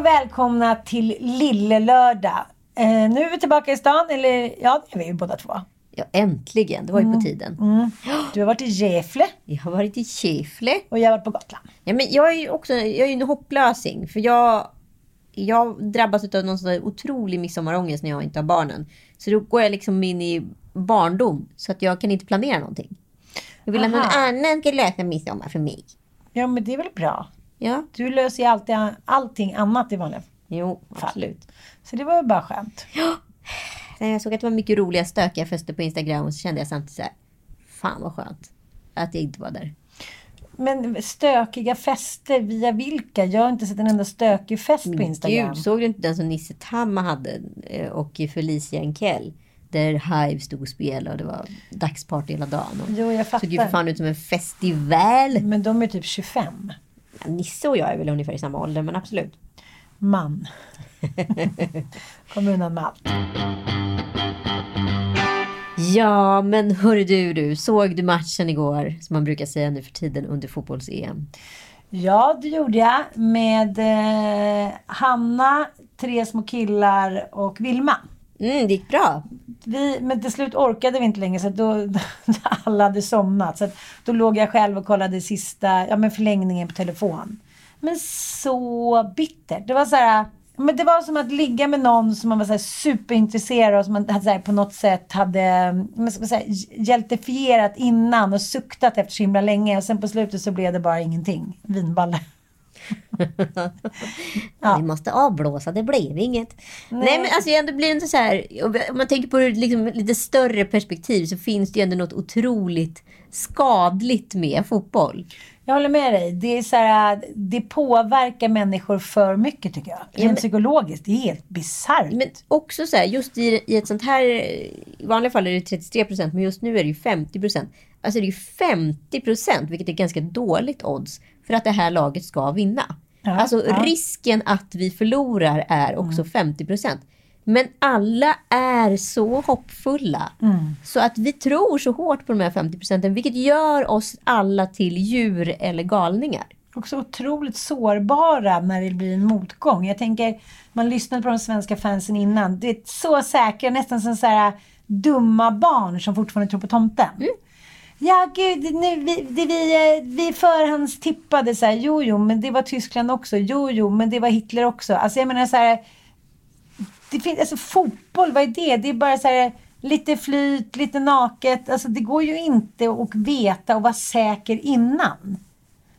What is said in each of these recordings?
Och välkomna till Lille Lördag. Eh, nu är vi tillbaka i stan, eller ja, det är vi ju båda två. Ja, äntligen. Det var ju på tiden. Du har varit i Gefle Jag har varit i Kifle. och jag har varit på Gotland. Ja, men jag är ju också jag är en hopplösing. För jag, jag drabbas av någon sån otrolig midsommarångest när jag inte har barnen. Så då går jag liksom in i barndom. Så att jag kan inte planera någonting. Jag vill att någon Aha. annan ska lösa midsommar för mig. Ja, men det är väl bra. Ja, Du löser ju alltid allting annat i vanliga jo, fall. absolut. Så det var ju bara skönt. Nej, Jag såg att det var mycket roliga stökiga fester på Instagram och så kände jag samtidigt så här. Fan vad skönt att jag inte var där. Men stökiga fester, via vilka? Jag har inte sett en enda stökig fest på Men Instagram. Gud, såg du inte den som Nisse Tamma hade eh, och Felicia Enkell? Där Hive stod och spelade och det var dagsparty hela dagen. Och Jo, jag såg ju för fattar. fan ut som en festival. Men de är typ 25. Nisse och jag är väl ungefär i samma ålder, men absolut. Man. Kommer undan med allt. Ja, men hörru du, du. Såg du matchen igår? Som man brukar säga nu för tiden under fotbolls-EM. Ja, det gjorde jag. Med eh, Hanna, tre små killar och Vilma. Mm, det gick bra. Vi, men till slut orkade vi inte längre så att då, alla hade somnat. Så att då låg jag själv och kollade sista ja, men förlängningen på telefon. Men så bittert. Det var så här, men det var som att ligga med någon som man var så här superintresserad av. Som man hade så här, på något sätt hade ska säga, hjältefierat innan och suktat efter så himla länge. Och sen på slutet så blev det bara ingenting. Vinballe. Ja. Vi måste avblåsa, det blev inget. Nej, men alltså ändå blir det inte så här. Om man tänker på det liksom, lite större perspektiv så finns det ju ändå något otroligt skadligt med fotboll. Jag håller med dig. Det, är så här, det påverkar människor för mycket tycker jag. Rent men- psykologiskt. Det är helt bisarrt. Men också så här, just i, i ett sånt här... I vanliga fall är det 33 procent, men just nu är det ju 50 procent. Alltså det är ju 50 procent, vilket är ganska dåligt odds, för att det här laget ska vinna. Ja, alltså ja. risken att vi förlorar är också 50 procent. Men alla är så hoppfulla. Så att vi tror så hårt på de här 50 procenten, vilket gör oss alla till djur eller galningar. Också otroligt sårbara när det blir en motgång. Jag tänker, man lyssnade på de svenska fansen innan. Det är så säkra, nästan som så här dumma barn som fortfarande tror på tomten. Ja, gud, nu, vi, det, vi, eh, vi förhandstippade så här, jo, jo, men det var Tyskland också. Jo, jo, men det var Hitler också. Alltså jag menar så här, det finns, alltså fotboll, vad är det? Det är bara så här, lite flyt, lite naket. Alltså det går ju inte att veta och vara säker innan.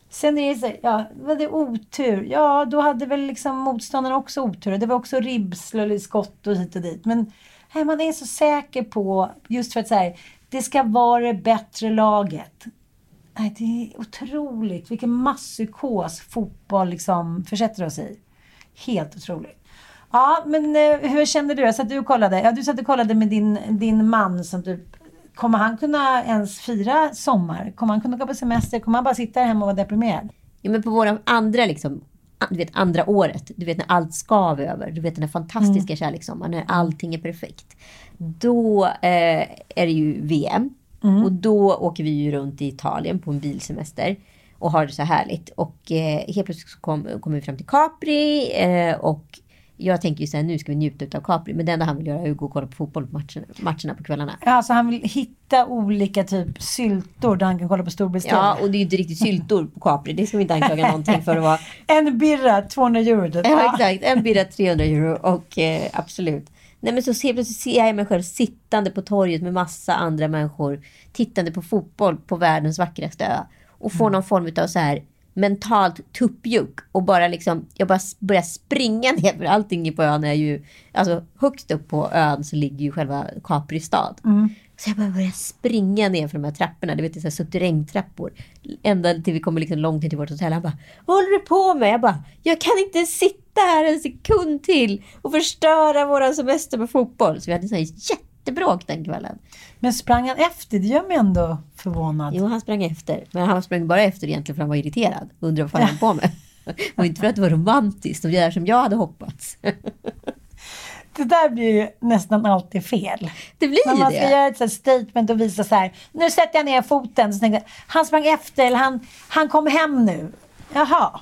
Sen är det så här, ja, var det otur? Ja, då hade väl liksom motståndarna också otur. Det var också ribbsl och skott och hit och dit. Men här, man är så säker på, just för att så här, det ska vara det bättre laget. Nej, det är otroligt vilken masspsykos fotboll liksom försätter oss i. Helt otroligt. Ja, men eh, hur kände du? Jag satt du kollade? Ja, du satt och kollade med din, din man som typ Kommer han kunna ens fira sommar? Kommer han kunna gå på semester? Kommer han bara sitta där hemma och vara deprimerad? Ja, men på våra andra, liksom, du vet, andra året, du vet när allt skav över, du vet den här fantastiska kärlekssommaren, när allting är perfekt. Då eh, är det ju VM. Och då åker vi ju runt i Italien på en bilsemester och har det så härligt. Och eh, helt plötsligt så kom, kommer vi fram till Capri eh, och jag tänker ju så här, nu ska vi njuta av Capri. Men det enda han vill göra är att gå och kolla på fotboll på matcherna, på kvällarna. Ja, Alltså han vill hitta olika typ syltor där han kan kolla på storbildstil. Ja, och det är ju inte riktigt syltor på Capri. Det ska vi inte anklaga någonting för att vara. En birra, 200 euro typ. Ja, exakt. En birra 300 euro och eh, absolut. Nej men så helt plötsligt ser jag mig själv sittande på torget med massa andra människor. Tittande på fotboll på världens vackraste ö. Och får någon form av så här mentalt tuppjuck. Och bara liksom, jag bara börjar springa ner. För allting på ön är ju, alltså högst upp på ön så ligger ju själva Capri stad. Så jag bara börjar springa ner för de här trapporna. Du vet, det är suterrängtrappor. Ända till vi kommer liksom långt ner till vårt hotell. Han bara, vad håller du på med? Jag bara, jag kan inte sitta här en sekund till och förstöra våran semester med fotboll. Så vi hade så här jättebråk den kvällen. Men sprang han efter? Det gör mig ändå förvånad. Jo, han sprang efter. Men han sprang bara efter egentligen för han var irriterad. Undrar vad fan han höll på med. Och inte för att det var romantiskt och det där som jag hade hoppats. Det där blir ju nästan alltid fel. Det blir När man ju ska det. göra ett så statement och visa så här. Nu sätter jag ner foten. Så tänkte jag, han sprang efter eller han, han kom hem nu. Jaha.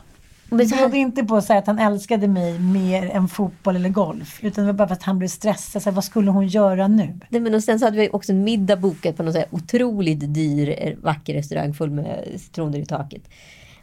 Men Det berodde inte på så att han älskade mig mer än fotboll eller golf. Utan det var bara för att han blev stressad. Så här, vad skulle hon göra nu? Nej, men och sen så hade vi också en middag bokat på någon så här otroligt dyr, eh, vacker restaurang full med citroner i taket.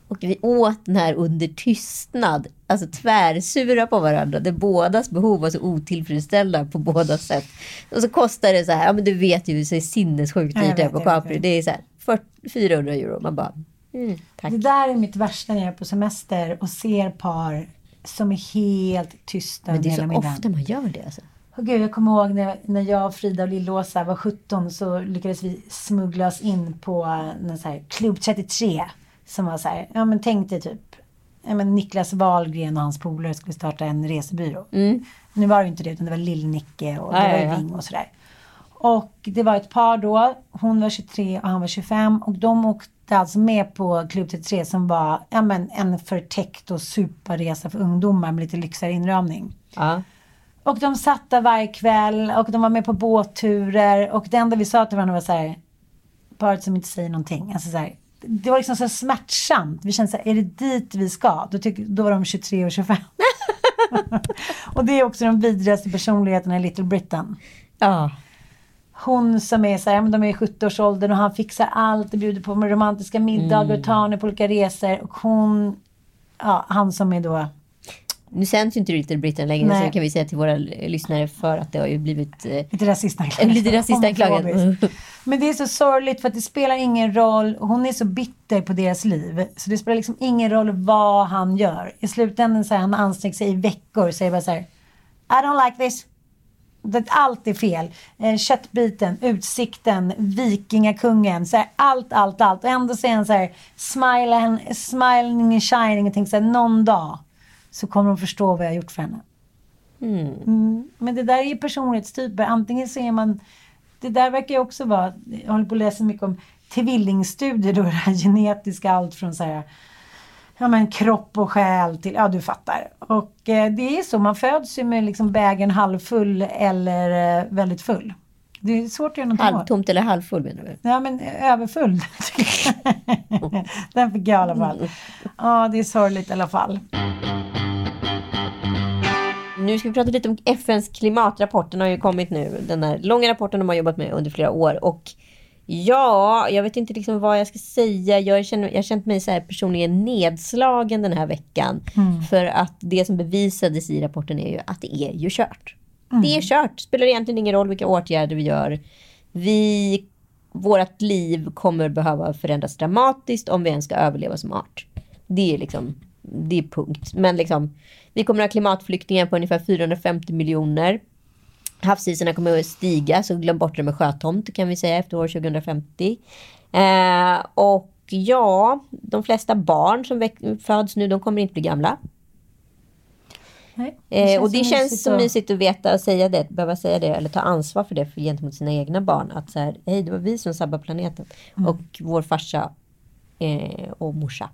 Och vi åt den här under tystnad, alltså tvärsura på varandra, där bådas behov var så otillfredsställda på båda sätt. Och så kostar det så här, ja men du vet ju, så är sinnessjukt dyrt där vet, på Capri. Det är så här 40, 400 euro. Man bara, mm. Det där är mitt värsta när jag är på semester och ser par som är helt tysta Men det är så middagen. ofta man gör det alltså. Och gud, jag kommer ihåg när, när jag, Frida och Lillåsa var 17 så lyckades vi smuggla oss in på en så här, Klubb 33. Som var så här, ja men tänk dig typ ja, men Niklas Wahlgren och hans polare skulle starta en resebyrå. Nu var det ju inte det utan det var Lill-Nicke och det Ja, var ja. Ving och sådär. Och det var ett par då, hon var 23 och han var 25 och de åkte alltså med på Klubb 33 som var ja, men en förtäckt och superresa för ungdomar med lite lyxigare inramning. Ja. Och de satt där varje kväll och de var med på båtturer och det enda vi sa till varandra var så här, paret som inte säger någonting. Alltså så här, det var liksom så smärtsamt. Vi kände så här, är det dit vi ska? Då, tyck, då var de 23 och 25. och det är också de vidrigaste personligheterna i Little Britain. ja. Hon som är så här, de är i 70-årsåldern och han fixar allt och bjuder på med romantiska middagar och tar henne på olika resor. Och hon, ja, han som är då Nu sänds ju inte Little Britain längre Nej. så kan vi säga till våra lyssnare för att det har ju blivit eh, Lite rasistanklagad. lite rasistanklagad. Men det är så sorgligt för att det spelar ingen roll. Hon är så bitter på deras liv. Så det spelar liksom ingen roll vad han gör. I slutändan så har han ansträngt sig i veckor. Säger bara så här. I don't like this. Det, allt är fel. Eh, köttbiten, utsikten, vikingakungen. Så här, allt, allt, allt. Och ändå säger han så här. Smiling, smiling and shining. Och tänker så här, någon dag så kommer hon förstå vad jag har gjort för henne. Mm. Men det där är ju personlighetstyper. Antingen så är man... Det där verkar ju också vara... Jag håller på att läsa mycket om tvillingstudier då. Det här genetiska, allt från så här... Ja men kropp och själ till... Ja du fattar. Och eh, det är så. Man föds ju med liksom bägaren halvfull eller eh, väldigt full. Det är svårt att göra någonting halvtomt eller halvfull menar du? Ja men eh, överfull. Den fick jag i alla fall. Ja det är sorgligt i alla fall. Nu ska vi prata lite om FNs klimatrapport. Den har ju kommit nu. Den här långa rapporten de har jobbat med under flera år. Och ja, jag vet inte liksom vad jag ska säga. Jag, känner, jag har känt mig så här personligen nedslagen den här veckan. För att det som bevisades i rapporten är ju att det är ju kört. Det är kört. Spelar egentligen ingen roll vilka åtgärder vi gör. Vi, vårt liv kommer behöva förändras dramatiskt om vi ens ska överleva som art. Det är liksom, det är punkt. Men liksom, vi kommer ha klimatflyktingar på ungefär 450 miljoner. Havsiserna kommer att stiga, så glöm bort det med sjötomt kan vi säga efter år 2050. Eh, och ja, de flesta barn som föds nu, de kommer inte bli gamla. Nej, Eh, och det känns mysigt så och- mysigt att veta och säga det, behöva säga det eller ta ansvar för det för, gentemot sina egna barn. Att så här, hej det var vi som sabbade planeten. Mm. Och vår farsa eh, och morsa.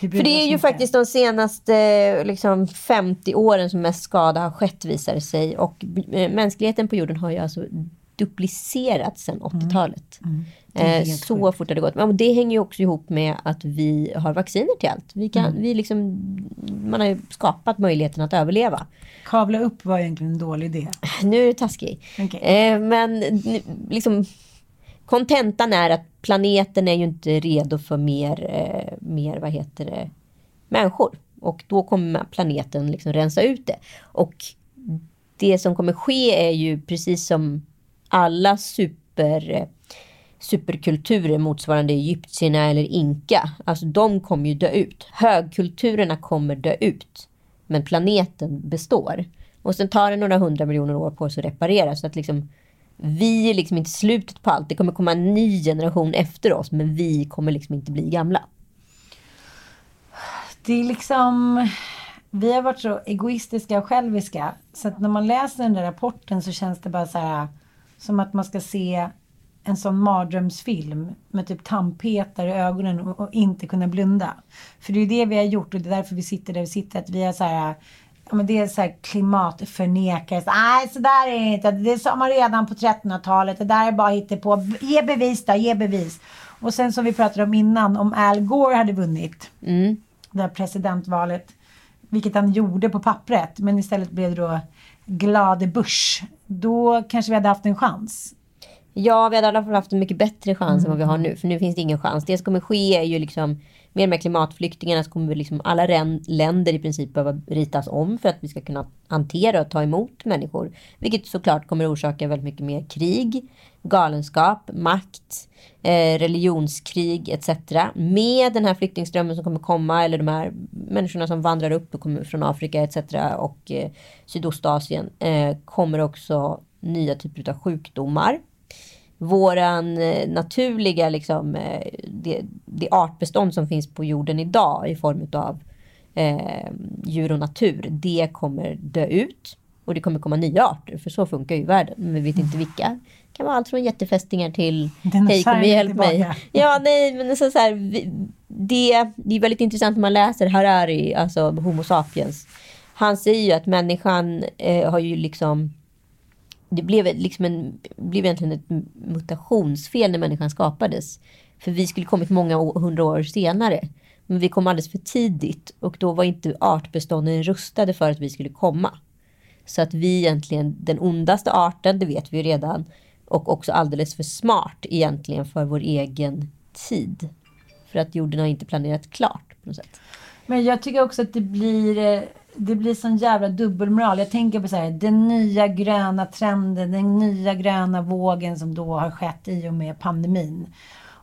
För det är ju faktiskt de senaste liksom, 50 åren som mest skada har skett visar det sig. Och eh, mänskligheten på jorden har ju alltså duplicerats sedan 80-talet. Mm. Är Eh, så sjukt. fort har det gått. Men det hänger ju också ihop med att vi har vacciner till allt. Vi kan, Mm. vi liksom, man har ju skapat möjligheten att överleva. Kavla upp var egentligen en dålig idé. Nu är det taskig. Okej. Eh, men liksom kontentan är att planeten är ju inte redo för mer, eh, mer vad heter det, människor. Och då kommer planeten liksom rensa ut det. Och det som kommer ske är ju precis som alla super, superkulturer motsvarande egyptierna eller inka. Alltså de kommer ju dö ut. Högkulturerna kommer dö ut. Men planeten består. Och sen tar det några hundra miljoner år på sig att reparera. Så att liksom, vi är liksom inte slutet på allt. Det kommer komma en ny generation efter oss. Men vi kommer liksom inte bli gamla. Det är liksom... Vi har varit så egoistiska och själviska. Så att när man läser den där rapporten så känns det bara så här som att man ska se en sån mardrömsfilm med typ tandpetare i ögonen och, och inte kunna blunda. För det är ju det vi har gjort och det är därför vi sitter där vi sitter. Att vi har så här, men det är så här klimatförnekare. Så, Nej, så där är det inte. Det sa man redan på 1300-talet. Det där är bara på. Ge bevis då, ge bevis. Och sen som vi pratade om innan, om Al Gore hade vunnit det här presidentvalet. Vilket han gjorde på pappret. Men istället blev det då glade Bush. Då kanske vi hade haft en chans. Ja, vi hade i alla fall haft en mycket bättre chans än vad vi har nu. För nu finns det ingen chans. Det som kommer ske är ju liksom med de här klimatflyktingarna så kommer vi liksom alla länder i princip behöva ritas om för att vi ska kunna hantera och ta emot människor. Vilket såklart kommer orsaka väldigt mycket mer krig, galenskap, makt, eh, religionskrig etc. Med den här flyktingströmmen som kommer komma eller de här människorna som vandrar upp och kommer från Afrika etc. och eh, Sydostasien eh, kommer också nya typer av sjukdomar våran eh, naturliga, liksom, eh, det, det artbestånd som finns på jorden idag i form av eh, djur och natur, det kommer dö ut. Och det kommer komma nya arter, för så funkar ju världen. Men vi vet inte vilka. Det kan vara allt från jättefästingar till Hej, kom och hjälp mig. Ja, nej, men så, så här, vi, det, det är väldigt intressant när man läser Harari, alltså Homo sapiens. Han säger ju att människan eh, har ju liksom det blev, liksom en, blev egentligen ett mutationsfel när människan skapades. För vi skulle kommit många hundra år senare. Men vi kom alldeles för tidigt och då var inte artbestånden rustade för att vi skulle komma. Så att vi egentligen, den ondaste arten, det vet vi ju redan. Och också alldeles för smart egentligen för vår egen tid. För att jorden har inte planerat klart på något sätt. Men jag tycker också att det blir, eh, det blir sån jävla dubbelmoral. Jag tänker på så här, den nya gröna trenden, den nya gröna vågen som då har skett i och med pandemin.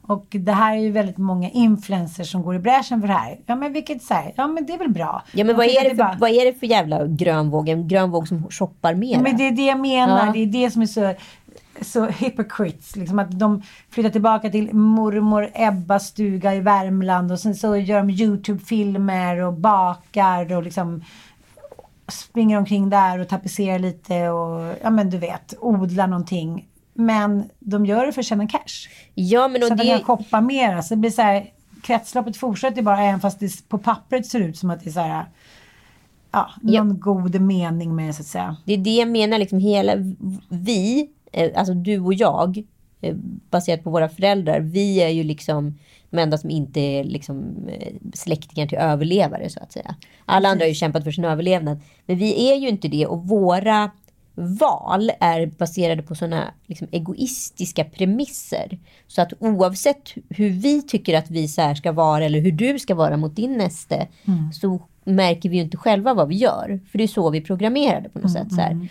Och det här är ju väldigt många influencers som går i bräschen för det här. Ja men vilket så här, ja men det är väl bra. Ja men vad är, det bara- för, vad är det för jävla grön våg? En grön våg som shoppar mer? Ja, men det är det jag menar. Ja. Det är det som är så, så hypocrites. Liksom att de flyttar tillbaka till mormor Ebbas stuga i Värmland och sen så gör de YouTube-filmer och bakar och liksom springer omkring där och tapetserar lite och ja men du vet, odlar någonting. Men de gör det för att tjäna cash. Ja men Så och att de kan shoppa mer. Så det blir så här, kretsloppet fortsätter bara även fast det på pappret ser ut som att det är så här, ja, Ja. någon god mening med det så att säga. Det är det jag menar, liksom hela vi, alltså du och jag, eh, baserat på våra föräldrar, vi är ju liksom de enda som inte är liksom eh, släktingar till överlevare så att säga. Alla andra har ju kämpat för sin överlevnad. Men vi är ju inte det och våra val är baserade på sådana liksom, egoistiska premisser. Så att oavsett hur vi tycker att vi så ska vara eller hur du ska vara mot din näste så märker vi ju inte själva vad vi gör. För det är så vi programmerade på något sätt. Så här.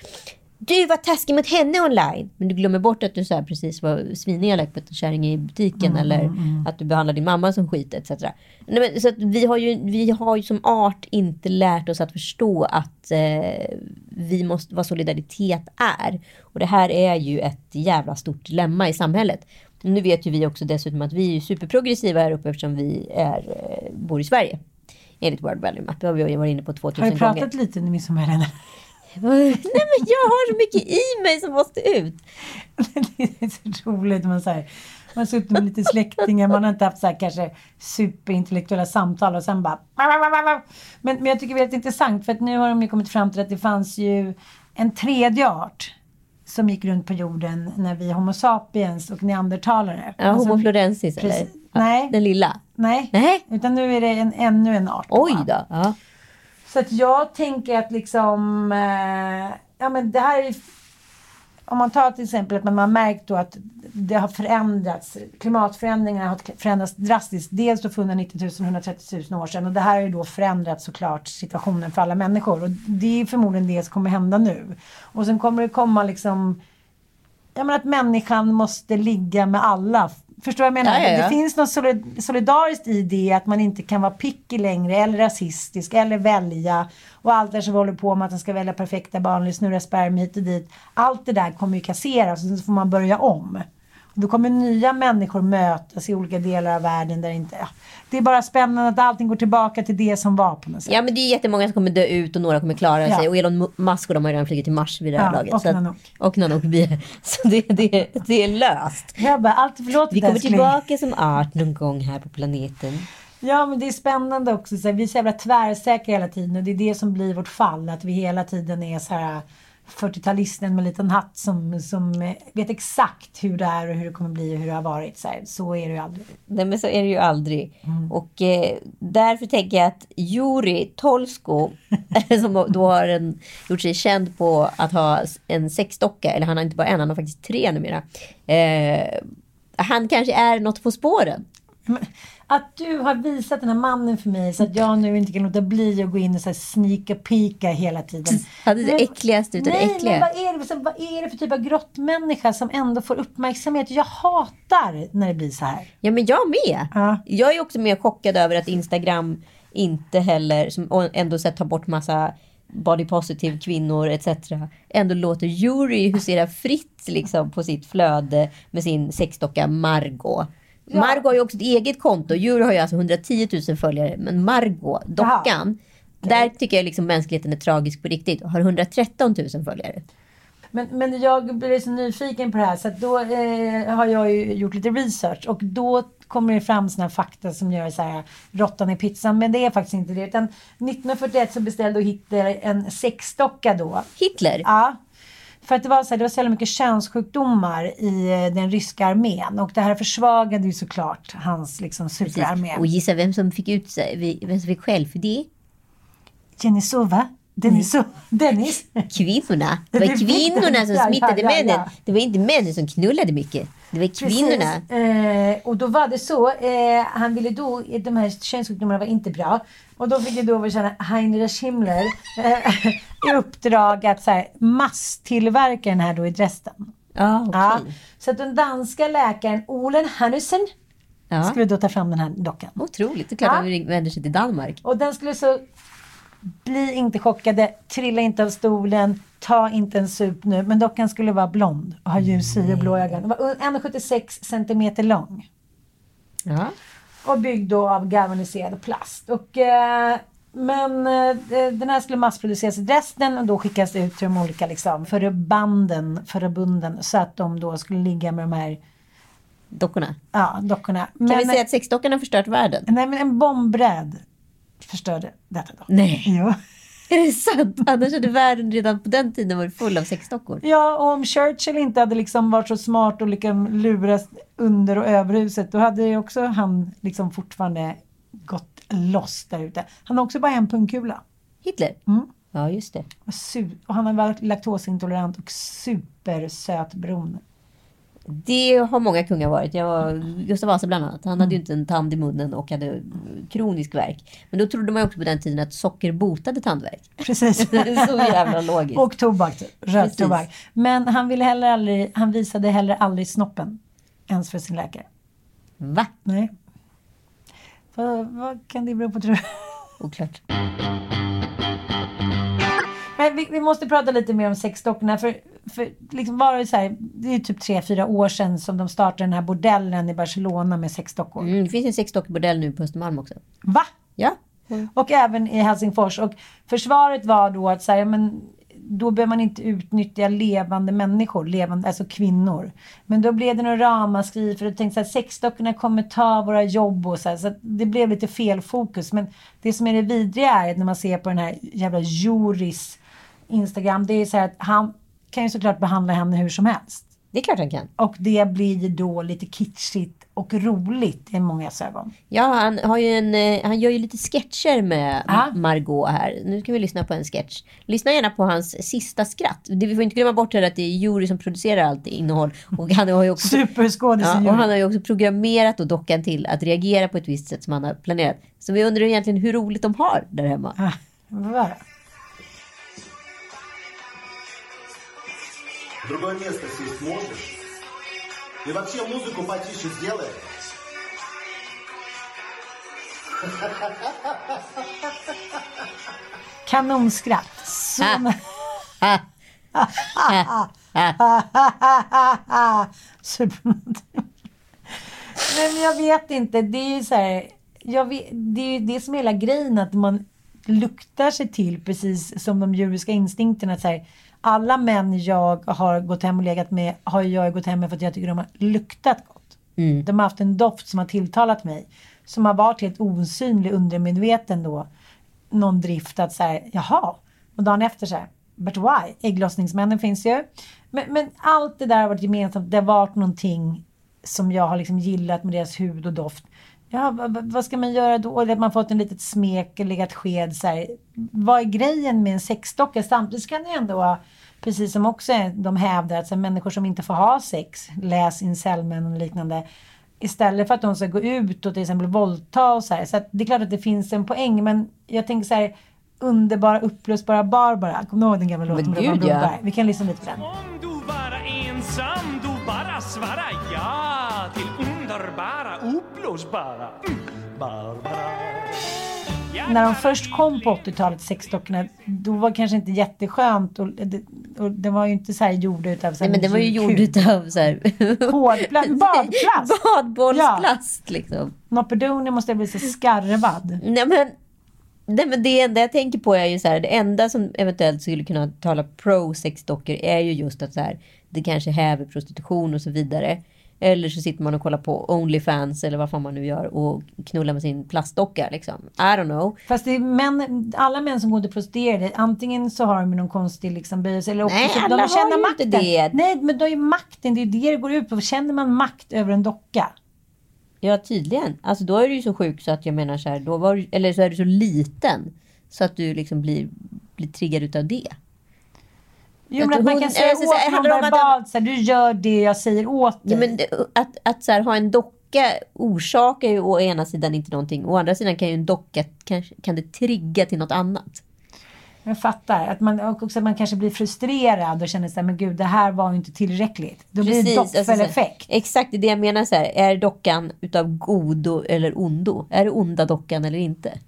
Du var taskig mot henne online. Men du glömmer bort att du så precis var svinelak mot en kärring i butiken. eller att du behandlar din mamma som skit etc. Nej, men, så vi, har ju, vi har ju som art inte lärt oss att förstå att eh, vi måste, vad solidaritet är. Och det här är ju ett jävla stort dilemma i samhället. Nu vet ju vi också dessutom att vi är superprogressiva här uppe eftersom vi är, eh, bor i Sverige. Enligt World Value Map. Det har vi varit inne på Har 2000 du gånger. pratat lite under midsommarhelgen? Nej men jag har så mycket i mig som måste ut. det är så roligt. Man, så här, man har suttit med lite släktingar, man har inte haft så här, kanske superintellektuella samtal och sen bara... Men, men jag tycker det är väldigt intressant för att nu har de ju kommit fram till att det fanns ju en tredje art som gick runt på jorden när vi Homo sapiens och neandertalare. Ja, Alltså, Homo florensis eller? precis. Ja, Nej. Den lilla? Nej, Nej. utan nu är det en, ännu en art. Oj då. Ja. Så att jag tänker att liksom, eh, ja men det här är, om man tar till exempel att man har märkt då att det har förändrats, klimatförändringarna har förändrats drastiskt. Dels då för 190 000, 130 000 år sedan och det här har ju då förändrat såklart situationen för alla människor och det är förmodligen det som kommer hända nu. Och sen kommer det komma liksom, ja men att människan måste ligga med alla. Förstår du vad jag menar? Ja, ja, ja. Det finns något solid- solidariskt i det att man inte kan vara picky längre eller rasistisk eller välja och allt det som vi håller på med att man ska välja perfekta barn eller snurra spermier hit och dit. Allt det där kommer ju kasseras och så får man börja om. Då kommer nya människor mötas i olika delar av världen där inte... Ja, det är bara spännande att allting går tillbaka till det som var på något sätt. ja men det är jättemånga som kommer dö ut och några kommer klara Ja. sig. Och Elon Musk och de har ju redan flugit till Mars vid det här Ja, laget. och så att- Nanook. Och Nanook. Så det, det, det är löst. Jag bara, allt förlåt Vi kommer tillbaka som art någon gång här på planeten. Ja, men det är spännande också. Så här, vi är så jävla tvärsäkra hela tiden och det är det som blir vårt fall. Att vi hela tiden är så här 40-talisten med en liten hatt som, som eh, vet exakt hur det är och hur det kommer bli och hur det har varit. Så, här, så är det ju aldrig. Nej men så är det ju aldrig. Mm. Och eh, därför tänker jag att Juri Tolsko, som då har en, gjort sig känd på att ha en sexdocka, eller han har inte bara en, han har faktiskt tre numera. Eh, han kanske är något på spåren. Att du har visat den här mannen för mig så att jag nu inte kan låta bli att gå in och så här sneaka pika hela tiden. Är det äckligaste utav det Nej, äckliga. vad är, det, för- vad är det för typ av grottmänniska som ändå får uppmärksamhet? Jag hatar när det blir så här. Ja men jag med. Ja. Jag är också mer chockad över att Instagram inte heller, som och ändå så här, tar bort massa body positive kvinnor etc. Ändå låter Yuri husera fritt liksom, på sitt flöde med sin sexdocka Margot. Ja. Margot har ju också ett eget konto. Yuri har ju alltså 110 000 följare. Men Margot, dockan, där tycker jag liksom mänskligheten är tragisk på riktigt. Har 113 000 följare. Men, men jag blir så nyfiken på det här så då eh, har jag ju gjort lite research och då kommer det fram här fakta som gör så här råttan i pizzan. Men det är faktiskt inte det. Utan 1941 så beställde Hitler en sexdocka då. Hitler, Ja. För att det var så, här, det var så jävla mycket könssjukdomar i eh, den ryska armén och det här försvagade ju såklart hans liksom superarmé. och gissa vem som fick ut sig, vem som fick skäll för det? Jenisova, Denisov, Dennis. Kvinnorna. Det var kvinnorna som smittade ja, ja, männen. ja. Det var inte männen som knullade mycket. Det var kvinnorna. Eh, och då var det så. Eh, han ville då, de här könssjukdomarna var inte bra. Och då fick jag då känna Heinrich Himmler eh, i uppdrag att så här, masstillverka den här då i Dresden. Ja, okej. Ja, så att den danska läkaren Olen Hannussen Ja. skulle då ta fram den här dockan. Otroligt. Det är klart Ja. att vi vänder sig till Danmark. Och den skulle så bli inte chockade, trilla inte av stolen, ta inte en sup nu. Men dockan skulle vara blond och ha ljus hy och blå ögon. Den var 1,76 centimeter lång. Ja. Och byggd då av galvaniserad plast. Och, eh, men eh, den här skulle massproduceras i Dresden och då skickas ut till de olika liksom, förbanden, förbunden så att de då skulle ligga med de här Dockorna. ja, dockorna. Kan Men, vi säga att sexdockan har förstört världen? nej, men en bombräd förstörde detta då. Nej. Jo. Är det sant? Annars hade världen redan på den tiden varit full av sexdockor. Ja, och om Churchill inte hade liksom varit så smart och liksom lurat under och överhuset, då hade också han liksom fortfarande gått loss där ute. Han har också bara en pungkula. Hitler? Mm. Ja, just det. Och, han har varit laktosintolerant och supersöt brun. Det har många kungar varit. Jag var, Gustav Vasa bland annat. Han hade ju inte en tand i munnen och hade kronisk värk. Men då trodde man ju också på den tiden att socker botade tandvärk. Precis. Så jävla logiskt. och tobak. Precis. röktobak. Men han, ville heller aldrig, han visade heller aldrig snoppen. Ens för sin läkare. Va? Nej. Vad, vad kan det bero på tror du? Oklart. Vi, vi måste prata lite mer om sexdockorna. För, för liksom var det, så här, det är typ tre fyra år sedan som de startade den här bordellen i Barcelona med sexdockor. Mm, det finns en sexdockebordell nu på Östermalm också. Va? Ja, Och även i Helsingfors. Och försvaret var då att säga, men då behöver man inte utnyttja levande människor, levande, alltså kvinnor. Men då blev det några ramaskri för jag tänkte att sexdockorna kommer ta våra jobb och så här, Så att det blev lite fel fokus. Men det som är det vidriga är att när man ser på den här jävla Juris Instagram, det är så här att han kan ju såklart behandla henne hur som helst. Det är klart han kan. Och det blir då lite kitschigt och roligt i många ögon. Ja, han, har ju en, eh, han gör ju lite sketcher med Ja. Margot här. Nu ska vi lyssna på en sketch. Lyssna gärna på hans sista skratt. Det, vi får inte glömma bort här att det är Jury som producerar allt innehåll. Och han har ju också, Superskådisen ja, och han har ju också programmerat och dockan till att reagera på ett visst sätt som han har planerat. Så vi undrar egentligen hur roligt de har där hemma. Ah, vad Другое место сесть можешь? И вообще музыку потише сделай. Kanonskratt. Så... Supermotiv. Nej, men jag vet inte. Det är ju så här. Jag vet, det är ju det som är hela grejen. Att man luktar sig till precis som de djuriska instinkterna. Att så här, alla män jag har gått hem och legat med har jag gått hem med för att jag tycker de har luktat gott. De har haft en doft som har tilltalat mig. Som har varit helt osynlig, undermedveten då. Någon drift att säga, jaha. Och dagen efter så här, but why? Ägglossningsmännen finns ju. Men, men allt det där har varit gemensamt. Det har varit någonting som jag har liksom gillat med deras hud och doft. Ja, vad, ska man göra då? Eller att man fått en litet smek eller legat sked så här. Vad är grejen med en sexdocka? Samtidigt kan det ändå vara, precis som också de hävdar, att så här, människor som inte får ha sex, läs incelmen och liknande, istället för att de ska gå ut och till exempel våldta och så här. Så att det är klart att det finns en poäng, men jag tänker så här, underbara, upplösbara Barbara. Kommer du ihåg den gamla låten med gud, Robban ja. Vi kan lyssna lite på den. Om du vara ensam, du bara svara ja till underbara, upplösbara mm, Barbara. Ja, när de först kom på 80-talet, sexdockorna, då var det kanske inte jätteskönt och det, och det var ju inte så här gjorda utav så Nej, här men den var ju gjord utav så här... Hårdplast, badplast! Badbollsplast liksom. Nopedoni måste bli så skarvad. Nej men, nej men det enda jag tänker på är ju så här, det enda som eventuellt skulle kunna tala pro sexdockor är ju just att så här, det kanske häver prostitution och så vidare. Eller så sitter man och kollar på Onlyfans eller vad fan man nu gör och knullar med sin plastdocka liksom. I don't know. Fast det är män, alla män som går till prostituerade, antingen så har de någon konstig liksom böjelse eller också Nej, så alla de har känner ju makten. inte det. Nej, men det är makten, det är det det går ut på. Känner man makt över en docka? Ja tydligen. Alltså då är du ju så sjuk så att jag menar så här, då var, eller så är du så liten. Så att du liksom blir, blir triggad utav det. Jo, men att man kan säga säga, åt någon verbalt, så här, du gör det jag säger åt dig. Ja, men att att så här, ha en docka orsakar ju å ena sidan inte någonting. Å andra sidan kan ju en docka kanske, kan det trigga till något annat. Jag fattar. Att man, också man kanske blir frustrerad och känner så här, men gud, det här var ju inte tillräckligt. Då blir det alltså, så här, doppeleffekt. exakt, det är det jag menar. Så här, är dockan utav godo eller ondo? Är det onda dockan eller inte?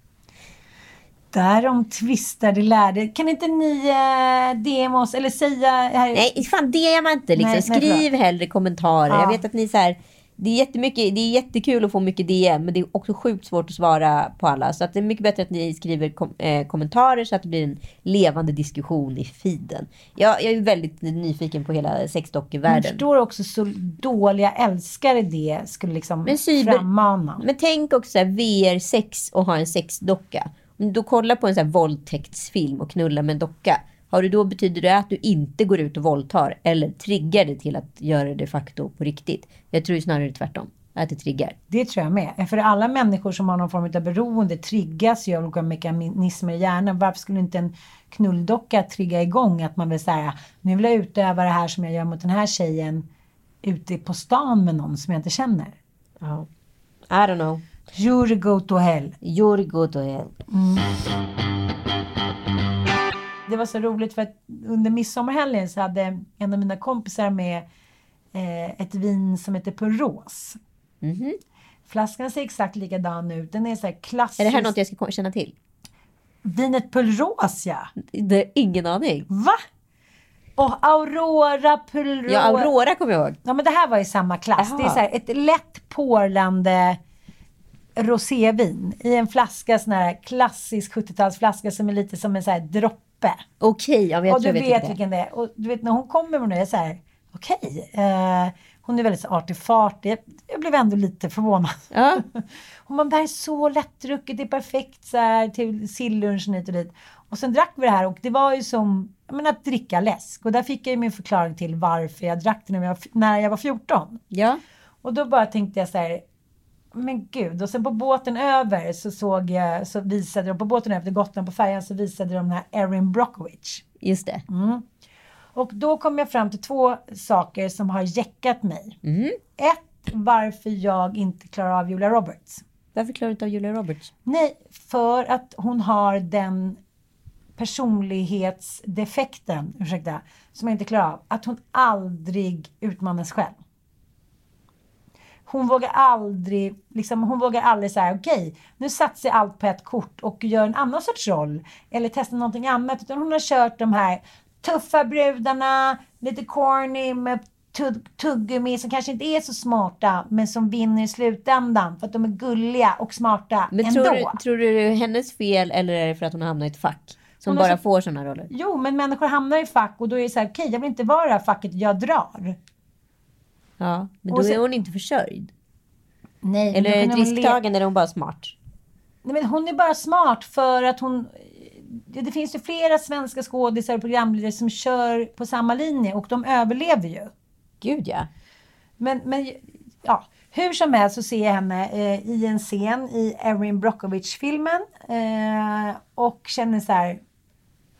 Därom tvistar de lärde. Kan inte ni eh, DM oss eller säga här? Nej, fan man inte. Liksom. Nej, nej, Skriv hellre kommentarer. Ja. Jag vet att ni så här, det är jättemycket, det är jättekul att få mycket DM, men det är också sjukt svårt att svara på alla. Så att det är mycket bättre att ni skriver kom, eh, kommentarer så att det blir en levande diskussion i feeden. Jag, jag är väldigt nyfiken på hela Jag sexdockevärlden. förstår också så dåliga älskare det skulle liksom Men cyber- frammana. Men tänk också så här, VR6 och ha en sexdocka. Om du kollar på en så här våldtäktsfilm och knullar med en docka. Har du då betyder det att du inte går ut och våldtar eller triggar det till att göra det de facto på riktigt? Jag tror snarare tvärtom. Att det triggar. Det tror jag med. För alla människor som har någon form av beroende triggas ju av olika mekanismer i hjärnan. Varför skulle inte en knulldocka trigga igång att man vill säga nu vill jag utöva det här som jag gör mot den här tjejen ute på stan med någon som jag inte känner. Ja. I don't know. Jury go to hell. You're good och hell. Det var så roligt för att under midsommarhelgen så hade en av mina kompisar med eh, ett vin som heter Puros. Mhm. Flaskan ser exakt likadan ut. Den är så här klassisk. Är det här något jag ska känna till? Vinet Puros ja. Det är ingen aning. Va? Och Aurora Puros. Ja, Aurora kommer jag ihåg. Ja men det här var i samma klass. Jaha. Det är så här ett lätt porlande rosévin i en flaska, sån här klassisk 70-talsflaska som är lite som en sån här droppe. Okej, men jag och tror du jag vet, vet det vilken det är. Och du vet när hon kommer med jag är så här, okej. eh, hon är väldigt så artig-fartig. Jag, blev ändå lite förvånad. Ja. Det här är så lättdrucket, det är perfekt så här till sillunchen hit och dit. Och sen drack vi det här och det var ju som menar, att dricka läsk. Och där fick jag ju min förklaring till varför jag drack det när jag, var- när jag var 14. ja. Och då bara tänkte jag så här, men gud. Och sen på båten över så såg jag, så visade de, på båten över till Gotland på färjan så visade de den här Erin Brockovich. Just det. Och då kom jag fram till två saker som har jäckat mig. Mm. Ett, varför jag inte klarar av Julia Roberts. Varför klarar du inte av Julia Roberts? Nej, för att hon har den personlighetsdefekten, ursäkta, som jag inte klarar av. Att hon aldrig utmanar sig själv. Hon vågar aldrig, liksom, hon vågar aldrig säga okej, nu satsar jag allt på ett kort och gör en annan sorts roll. Eller testar någonting annat. Utan hon har kört de här tuffa brudarna, lite corny med tugg- tuggummi som kanske inte är så smarta men som vinner i slutändan för att de är gulliga och smarta Men ändå. tror du, tror du det är hennes fel eller är det för att hon hamnar i ett fack? Som bara så- får sådana roller? Jo, men människor hamnar i fack och då är det så här, okej, jag vill inte vara i det här facket, jag drar. Ja, men då sen- är hon inte försörjd. Nej, Eller är det risktagande eller är hon bara smart? Nej, men hon är bara smart för att hon... Det det finns ju flera svenska skådisar och programledare som kör på samma linje och de överlever ju. Gud ja. Men, men ja, hur som helst så ser jag henne eh, i en scen i Erin Brockovich-filmen eh, och känner så här,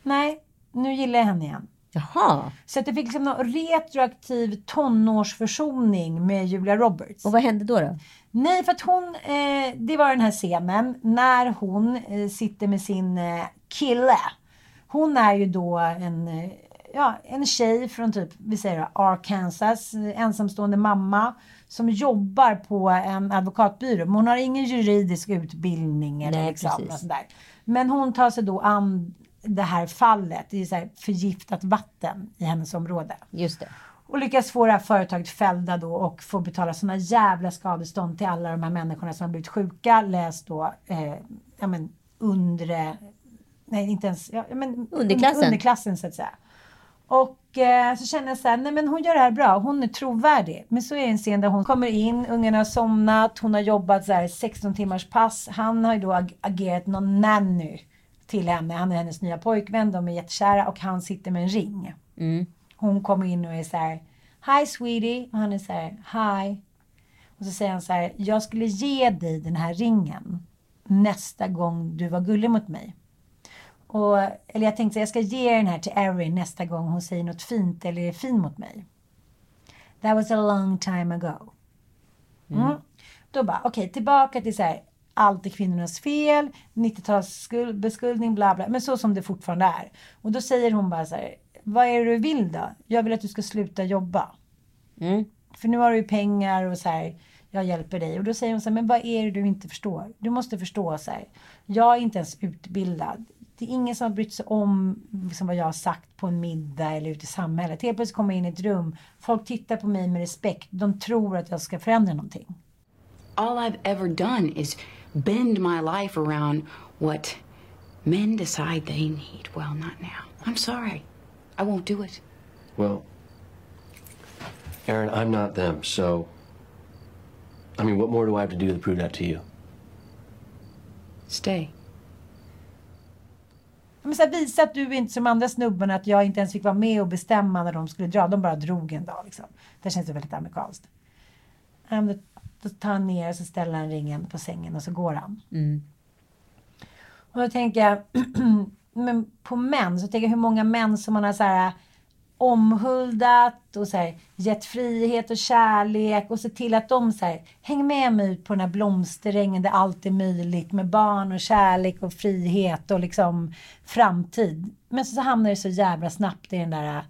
nej, nu gillar jag henne igen. Jaha. Så att jag fick liksom någon retroaktiv tonårsförsoning med Julia Roberts. Och vad hände då? då? Nej, för att hon, eh, det var den här scenen när hon eh, sitter med sin eh, kille. Hon är ju då en, eh, ja, en tjej från typ, vi säger då, Arkansas, eh, ensamstående mamma som jobbar på en advokatbyrå. Men hon har ingen juridisk utbildning eller Nej, liksom, och sådär. Men hon tar sig då an det här fallet, det är så här förgiftat vatten i hennes område. Just det. Och lyckas få det här företaget fällda då och få betala såna jävla skadestånd till alla de här människorna som har blivit sjuka. Läs då, eh, ja men undre, nej inte ens, ja, men Underklassen. underklassen så att säga. Och eh, så känner jag så här, nej men hon gör det här bra, hon är trovärdig. Men så är det en scen där hon kommer in, ungarna har somnat, hon har jobbat så här 16 timmars pass. Han har ju då ag- agerat någon nanny till henne, han är hennes nya pojkvän, de är jättekära och han sitter med en ring. Hon kommer in och är så här, Hi sweetie. Och han är så här, Hi. Och så säger han så här, jag skulle ge dig den här ringen nästa gång du var gullig mot mig. Och, eller jag tänkte så här, jag ska ge den här till Erin nästa gång hon säger något fint eller är fin mot mig. That was a long time ago. Mm. Då bara, okej, tillbaka till så här, allt är kvinnornas fel, 90-talsbeskuldning, bla bla. Men så som det fortfarande är. Och då säger hon bara så här, vad är det du vill då? Jag vill att du ska sluta jobba. Mm. För nu har du ju pengar och så här, jag hjälper dig. Och då säger hon så här, men vad är det du inte förstår? Du måste förstå så här, jag är inte ens utbildad. Det är ingen som har brytt sig om liksom, vad jag har sagt på en middag eller ute i samhället. Helt plötsligt kommer jag in i ett rum, folk tittar på mig med respekt. De tror att jag ska förändra någonting. all I've ever done is bend my life around what men decide they need. Well, not now. I'm sorry. I won't do it. Well, Aaron, I'm not them, so. I mean, what more do I have to do to prove that to you? Stay. Men så här, visa att du är inte som andra snubbarna, att jag inte ens fick vara med och bestämma när de skulle dra. De bara drog en dag. Liksom. Det känns ju väldigt amerikanskt. Um, då, då tar han ner och så ställer han ringen på sängen och så går han. Och då tänker jag, men på män, så tänker jag hur många män som man har så här omhuldat och så här, gett frihet och kärlek och se till att de så här, häng med mig ut på den här blomsterängen där allt är möjligt med barn och kärlek och frihet och liksom framtid. Men så, så hamnar det så jävla snabbt i den där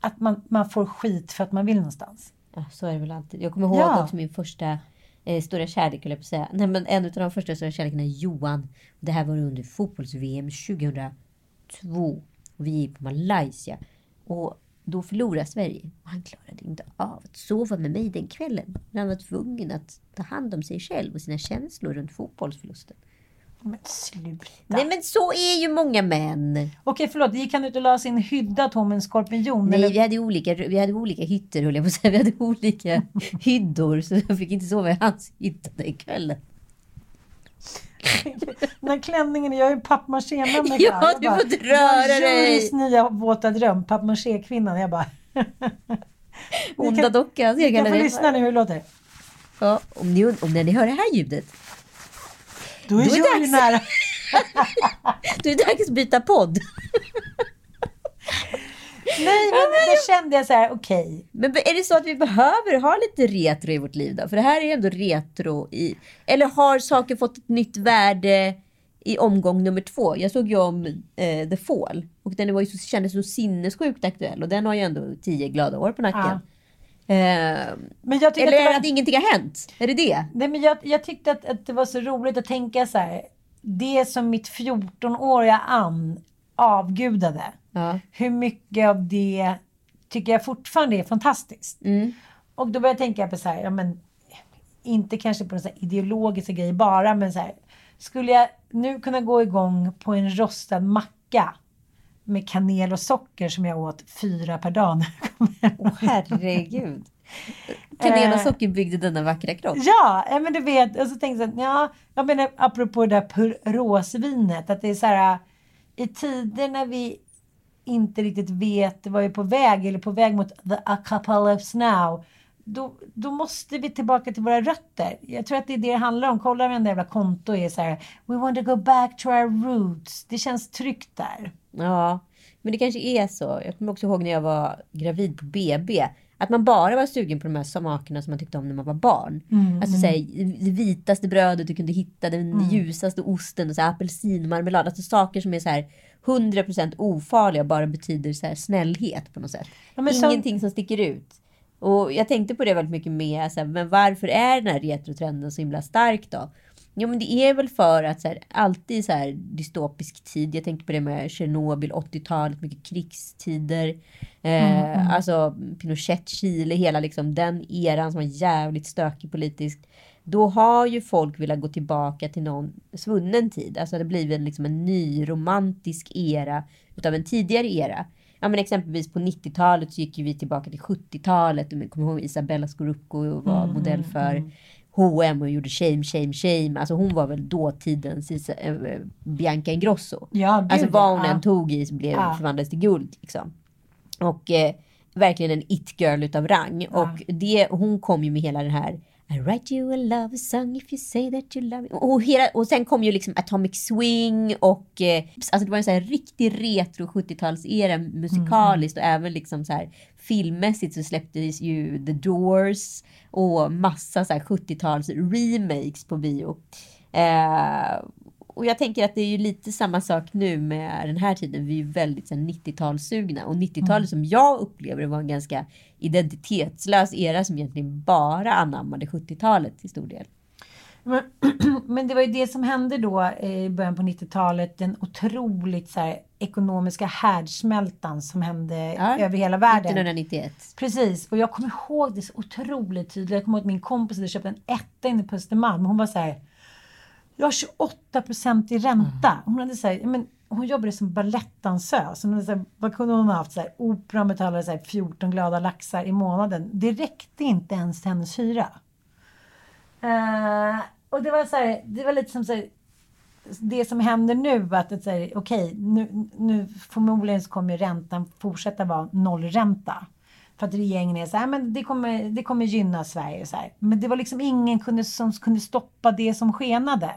att man, man får skit för att man vill någonstans. Ja, så är det väl alltid. Jag kommer ihåg Ja. också min första eh, stora kärlek, på att säga. Nej, men en av de första stora kärlekarna är Johan. Det här var under fotbolls-VM 2002. Och vi är på Malaysia. Och då förlorar Sverige. Och han klarade inte av att sova med mig den kvällen. När han var tvungen att ta hand om sig själv och sina känslor runt fotbollsförlusten. Men sluta. Nej men så är ju många män. Okej, förlåt. Gick han ut och la sin hydda Tom en skorpion? Nej, eller? vi hade olika, vi hade olika hytter höll jag på att säga. Vi hade olika hyddor. Så jag fick inte sova i hans hytta den kvällen. Den här klänningen, jag är ju pappmaché-människa. Ja, du får inte röra "Jag är dig." Jurys nya våta dröm, pappmaché-kvinnan. Jag bara... Ni Onda kan- dockan. Ni kan få lyssna nu hur det låter. Ja, om, ni, om när ni hör det här ljudet. Då är Då är dags. nära. Då är det dags att byta podd. Nej, men då kände jag så här, okej. Men är det så att vi behöver ha lite retro i vårt liv då? För det här är ju ändå retro i... Eller har saker fått ett nytt värde i omgång nummer två? Jag såg ju om eh, The Fall. Och den var ju så, kändes så sinnessjukt aktuell. Och den har ju ändå tio glada år på nacken. Eh, Men jag eller att det är det var... att ingenting har hänt? Är det det? Nej, men jag, jag tyckte att, att det var så roligt att tänka så här. Det som mitt 14-åriga Ann avgudade. Ja. Hur mycket av det tycker jag fortfarande är fantastiskt. Mm. Och då började jag tänka på så här, ja men inte kanske på ideologiska grejer bara, men så här. Skulle jag nu kunna gå igång på en rostad macka med kanel och socker som jag åt fyra per dag när jag kom hem. Herregud. Kanel och Eh. socker byggde denna vackra kropp. Ja, ja, men du vet. Och så tänkte jag, ja, jag menar apropå det där purrosvinet, att det är så här i tider när vi inte riktigt vet vad vi är på väg eller på väg mot the apocalypse now. Då, då måste vi tillbaka till våra rötter. Jag tror att det är det det handlar om. Kolla varenda jävla konto är så här. We want to go back to our roots. Det känns tryggt där. Ja, men det kanske är så. Jag kommer också ihåg när jag var gravid på BB. Att man bara var sugen på de här smakerna som man tyckte om när man var barn. alltså så här, det vitaste brödet du kunde hitta, den ljusaste osten, och så här, apelsinmarmelad. Alltså saker som är så här 100% ofarliga bara betyder så här snällhet på något sätt. Ja, men som- Ingenting som sticker ut. Och jag tänkte på det väldigt mycket med, så här, men varför är den här retrotrenden så himla stark då? Jo men det är väl för att så här, alltid så här dystopisk tid. Jag tänkte på det med Tjernobyl, 80-talet, mycket krigstider. Eh, Alltså Pinochet, Chile, hela liksom den eran som var jävligt stökig politiskt. Då har ju folk velat gå tillbaka till någon svunnen tid. Alltså det blir väl liksom en ny romantisk era utav en tidigare era. Ja men exempelvis på 90-talet så gick ju vi tillbaka till 70-talet. Du kommer ihåg Isabella Scorupco var modell för H&M och gjorde Shame, Shame, Shame. Alltså hon var väl dåtidens Isa, äh, Bianca Ingrosso. Ja, gud, alltså vad hon ja. än tog i blev, Ja. förvandlades till guld. Liksom. Och eh, verkligen en it-girl utav rang. Och det, hon kom ju med hela den här I write you a love song if you say that you love me. Och, hela, och sen kom ju liksom Atomic Swing och eh, alltså det var en så här riktig retro 70-talsera musikaliskt och även liksom så här filmmässigt så släpptes ju The Doors och massa så här 70-tals remakes på bio. Eh, och jag tänker att det är ju lite samma sak nu med den här tiden. Vi är ju väldigt så här, 90-talssugna. Och 90-talet som jag upplever var en ganska identitetslös era som egentligen bara anammade 70-talet till stor del. Men, men det var ju det som hände då eh, i början på 90-talet. Den otroligt så här, ekonomiska härdsmältan som hände Ja, över hela världen. 1991. Precis, och jag kommer ihåg det så otroligt tydligt. Jag kommer ihåg att min kompis hade köpt en etta inne på Östermalm. Hon var så här. Jag har 28 procent i ränta. Hon hade så här, men hon jobbade som balettdansös. Hon hade så här, vad kunde hon ha haft? Så här, operan betalade så här 14 glada laxar i månaden. Det räckte inte ens till hennes hyra. Eh, och det var så här, det var lite som så här, det som händer nu att, det säger okej, nu, nu förmodligen så kommer räntan fortsätta vara nollränta. För att regeringen är så här, men det kommer, det kommer gynna Sverige. Så här. Men det var liksom ingen kunde, som kunde stoppa det som skenade.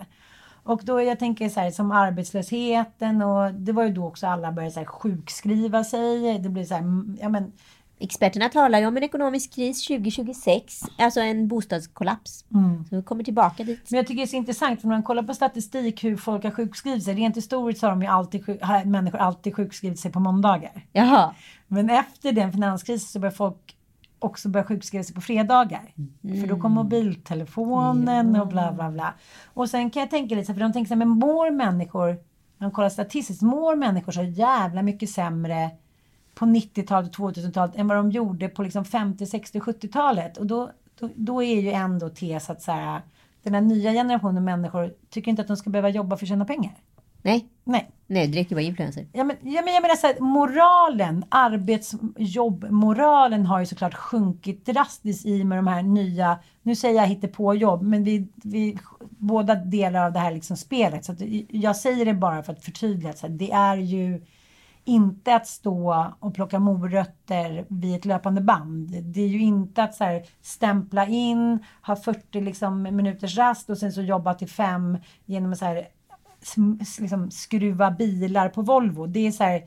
Och då jag tänker så här som arbetslösheten och det var ju då också alla började så här sjukskriva sig. Det blev så här, mm, ja men Experterna talar ju om en ekonomisk kris 2026, alltså en bostadskollaps. Så vi kommer tillbaka dit. Men jag tycker det är så intressant för när man kollar på statistik hur folk har sjukskrivit sig. Rent historiskt så har de ju alltid, har människor alltid sjukskrivit sig på måndagar. Jaha. Men efter den finanskrisen så börjar folk också börja sjukskriva sig på fredagar. För då kom mobiltelefonen och bla bla bla. Och sen kan jag tänka lite för de tänker så här, men mår människor, när de kollar statistiskt, mår människor så jävla mycket sämre på 90-talet och 2000-talet än vad de gjorde på liksom 50, 60, 70-talet. Och då, då, då är ju ändå tes att så här, den här nya generationen människor tycker inte att de ska behöva jobba för att tjäna pengar. Nej, Nej. nej det räcker vara influencer. Ja, men, ja, men jag menar så här, moralen, arbetsjobbmoralen har ju såklart sjunkit drastiskt i med de här nya, nu säger jag hittepåjobb, men vi, vi båda delar av det här liksom spelet. Så jag säger det bara för att förtydliga. Så här, det är ju inte att stå och plocka morötter vid ett löpande band. Det är ju inte att så här, stämpla in, ha 40 liksom, minuters rast och sen så jobba till fem genom att så här, liksom, skruva bilar på Volvo. Det är så här,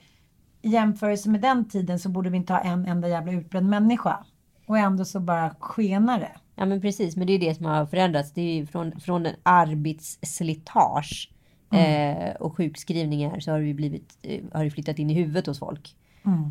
i jämförelse med den tiden så borde vi inte ha en enda jävla utbränd människa. Och ändå så bara skenar det. Ja men precis, men det är ju det som har förändrats. Det är ju från, från en arbetsslitage eh, och sjukskrivningar så har det blivit, eh, har det flyttat in i huvudet hos folk.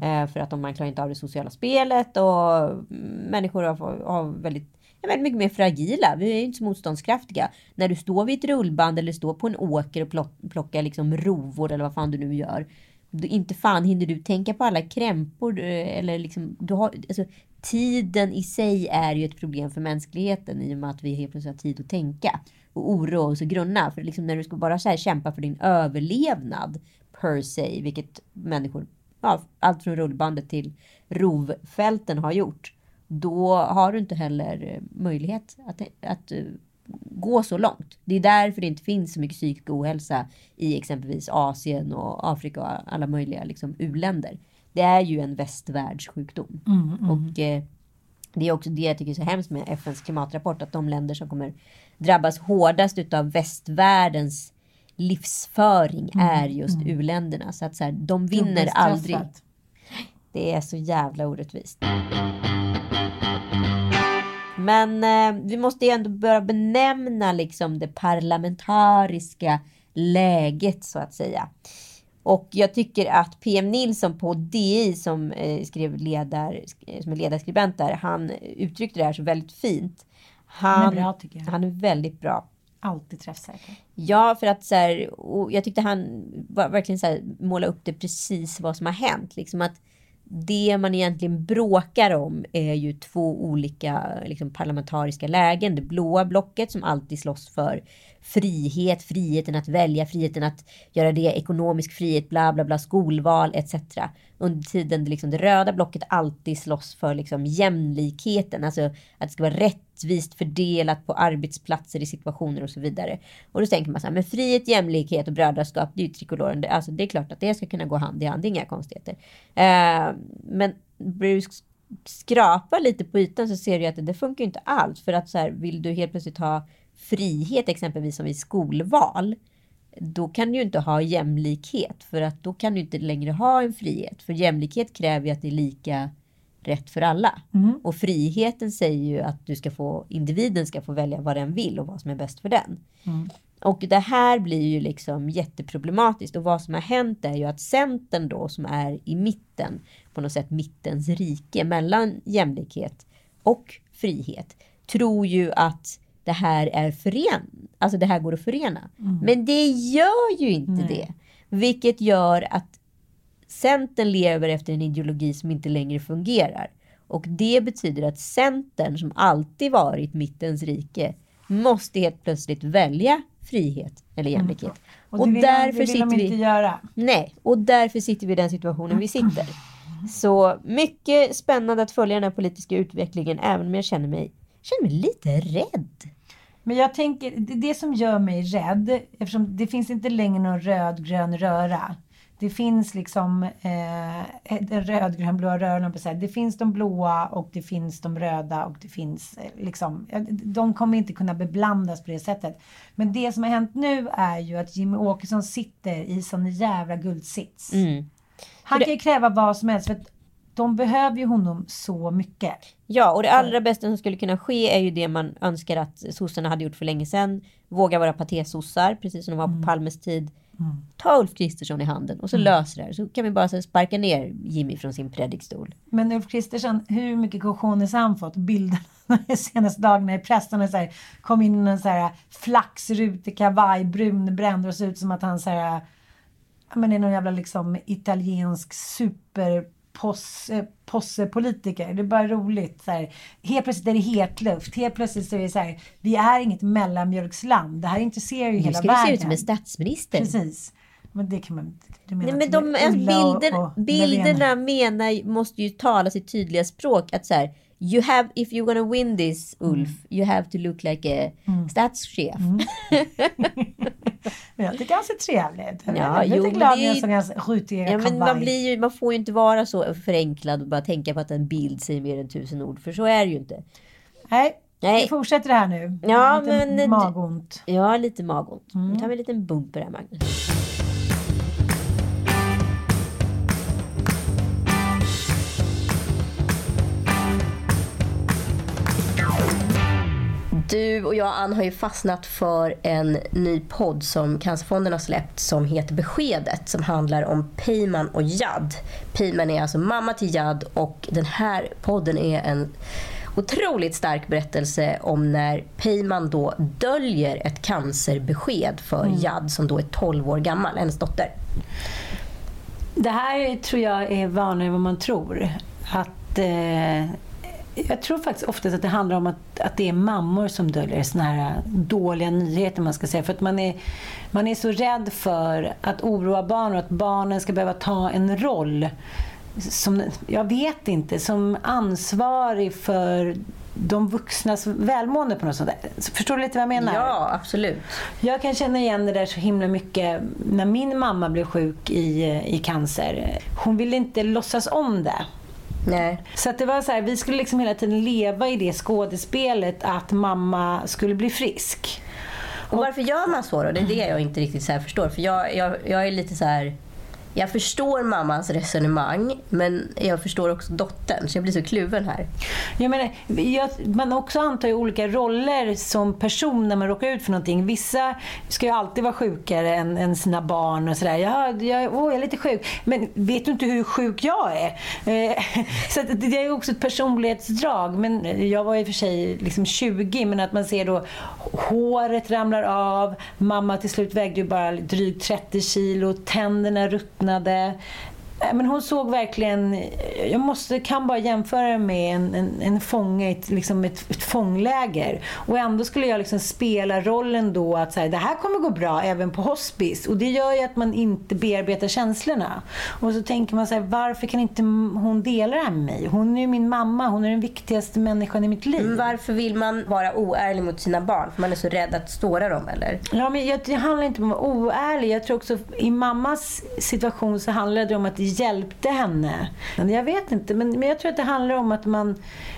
Eh, för att de, man klarar inte av det sociala spelet och mm, människor har, har väldigt Ja, men mycket mer fragila. Vi är ju inte så motståndskraftiga. När du står vid ett rullband eller står på en åker och plock, plockar liksom rovor eller vad fan du nu gör. Du, inte fan hinner du tänka på alla krämpor du- eller liksom, du har, alltså, tiden i sig är ju ett problem för mänskligheten i och med att vi helt plötsligt har tid att tänka och oroa oss och grunna. För liksom när du ska bara så här kämpa för din överlevnad per se, vilket människor, ja, allt från rullbandet till rovfälten har gjort, då har du inte heller eh, möjlighet att, att eh, gå så långt. Det är därför det inte finns så mycket psykisk ohälsa i exempelvis Asien och Afrika och alla möjliga liksom, u-länder. Det är ju en västvärldssjukdom. Och eh, det är också det jag tycker är så hemskt med FNs klimatrapport, att de länder som kommer drabbas hårdast utav västvärldens livsföring är just u-länderna. Så att så här, de vinner aldrig. Det är så jävla orättvist. Men eh, vi måste ju ändå börja benämna liksom det parlamentariska läget så att säga. Och jag tycker att PM Nilsson på DI som eh, skrev ledar, som är ledarskribent där, han uttryckte det här så väldigt fint. Han, Han är bra, tycker jag. Han är väldigt bra. Alltid träffsäker. Ja, för att så här, jag tyckte han var, verkligen så här, måla upp det precis vad som har hänt. Liksom att det man egentligen bråkar om är ju två olika liksom, parlamentariska lägen. Det blåa blocket som alltid slåss för frihet, friheten att välja, friheten att göra det, ekonomisk frihet, bla bla bla, skolval etc. Under tiden det, liksom, det röda blocket alltid slåss för liksom, jämlikheten, alltså att det ska vara rättvist fördelat på arbetsplatser i situationer och så vidare. Och då tänker man så här, men frihet, jämlikhet och brödraskap, det är ju trikoloren. Det, alltså, det är klart att det ska kunna gå hand i hand, det är inga konstigheter. Eh, men Bruce skrapa lite på ytan så ser du att det, det funkar ju inte alls. För att så här, vill du helt plötsligt ha frihet exempelvis som i skolval. Då kan du ju inte ha jämlikhet för att då kan du inte längre ha en frihet. För jämlikhet kräver ju att det är lika rätt för alla. Och friheten säger ju att du ska få, individen ska få välja vad den vill och vad som är bäst för den. Och det här blir ju liksom jätteproblematiskt och vad som har hänt är ju att Centern då som är i mitten, på något sätt mittens rike mellan jämlikhet och frihet, tror ju att det här är fören, alltså det här går att förena. Men det gör ju inte det. Vilket gör att Centern lever efter en ideologi som inte längre fungerar. Och det betyder att Centern, som alltid varit mittens rike, måste helt plötsligt välja frihet eller jämlikhet. Och, det vill, de, de vi... inte göra. Nej, och därför sitter vi i den situationen vi sitter. Så mycket spännande att följa den här politiska utvecklingen, även om jag känner mig, känner mig lite rädd. Men jag tänker, det, det som gör mig rädd, eftersom det finns inte längre någon röd-grön röra. Det finns liksom eh, den röd-grön-blåa röran. Det finns de blåa och det finns de röda och det finns eh, liksom, de kommer inte kunna beblandas på det sättet. Men det som har hänt nu är ju att Jimmy Åkesson sitter i sån jävla guldsits. Han kan ju kräva vad som helst för att de behöver ju honom så mycket. Ja, och det allra bästa som skulle kunna ske är ju det man önskar att sossarna hade gjort för länge sedan. Våga vara patésossar, precis som de var på Palmes tid. Ta Ulf Kristersson i handen och så löser det här. Så kan vi bara så sparka ner Jimmy från sin predikstol. Men Ulf Kristersson, hur mycket har han fått? Bilderna de senaste dagarna i pressen och så här, kom in i en så här flaxrutig kavaj, brunbränd och ser ut som att han så här, men är någon jävla liksom italiensk pos, eh, possepolitiker. Det är bara roligt. Så här. Helt plötsligt är det hetluft. Helt plötsligt så är det så här, vi är inget mellanmjölksland. Det här intresserar ju Nu hela ska du se världen. ut som en statsminister. Precis. Men det kan man... Du menar Nej, men de, alltså, Ulla och- bilder, och bilderna menar, måste ju tala sitt tydliga språk. Att så här, you have, if you're gonna win this Ulf, you have to look like a Mm. statschef. Men jag tycker han ser trevlig ut. Jag Ja, är lite jo, men glad det när är jag såg hans skjutiga Ja, men man, blir ju, man får ju inte vara så förenklad och bara tänka på att en bild säger mer än tusen ord. För så är det ju inte. Nej, Nej. vi fortsätter det här nu. Ja, Lite men- magont. Ja, lite magont. Mm. Nu tar vi en liten bumper här, Magnus. Du och jag, Ann, har ju fastnat för en ny podd som Cancerfonden har släppt som heter Beskedet som handlar om Peyman och Jad. Peyman är alltså mamma till Jad och den här podden är en otroligt stark berättelse om när Peyman då döljer ett cancerbesked för Jad som då är 12 år gammal, hennes dotter. Det här tror jag är vanligare än vad man tror. Att, eh, jag tror faktiskt oftast att det handlar om att, att det är mammor som döljer såna här dåliga nyheter. man ska säga. För att man är, man är så rädd för att oroa barn och att barnen ska behöva ta en roll som, jag vet inte, som ansvarig för de vuxnas välmående på något sånt där. Förstår du lite vad jag menar? Ja, absolut. Jag kan känna igen det där så himla mycket när min mamma blev sjuk i, i cancer. Hon ville inte låtsas om det. Nej. Så att det var så här, vi skulle liksom hela tiden leva i det skådespelet att mamma skulle bli frisk. Och varför gör man så då? Det är det jag inte riktigt så förstår. För jag, jag, jag är lite så här... Jag förstår mammans resonemang, men jag förstår också dottern. Så jag blir så kluven här. Jag menar, jag, man också antar ju olika roller som person när man råkar ut för någonting. Vissa ska ju alltid vara sjukare än, än sina barn och sådär. Jag, jag, åh, jag är lite sjuk. Men vet du inte hur sjuk jag är? Eh, så att det är ju också ett personlighetsdrag. Men jag var i och för sig liksom 20, men att man ser då håret ramlar av, mamma till slut vägde ju bara drygt 30 kilo, tänderna ruttnade saknade men hon såg verkligen, jag måste, kan bara jämföra med en, en, en fånge i ett, liksom ett, ett fångläger. Och ändå skulle jag liksom spela rollen då att så här, det här kommer gå bra även på hospice. Och det gör ju att man inte bearbetar känslorna. Och så tänker man så här, varför kan inte hon dela det här med mig? Hon är ju min mamma, hon är den viktigaste människan i mitt liv. Men varför vill man vara oärlig mot sina barn? För man är så rädd att såra dem, eller? Ja, men jag, det handlar inte om att vara oärlig. Jag tror också i mammas situation så handlade det om att hjälpte henne. Jag vet inte, men, men jag tror att det handlar om att man,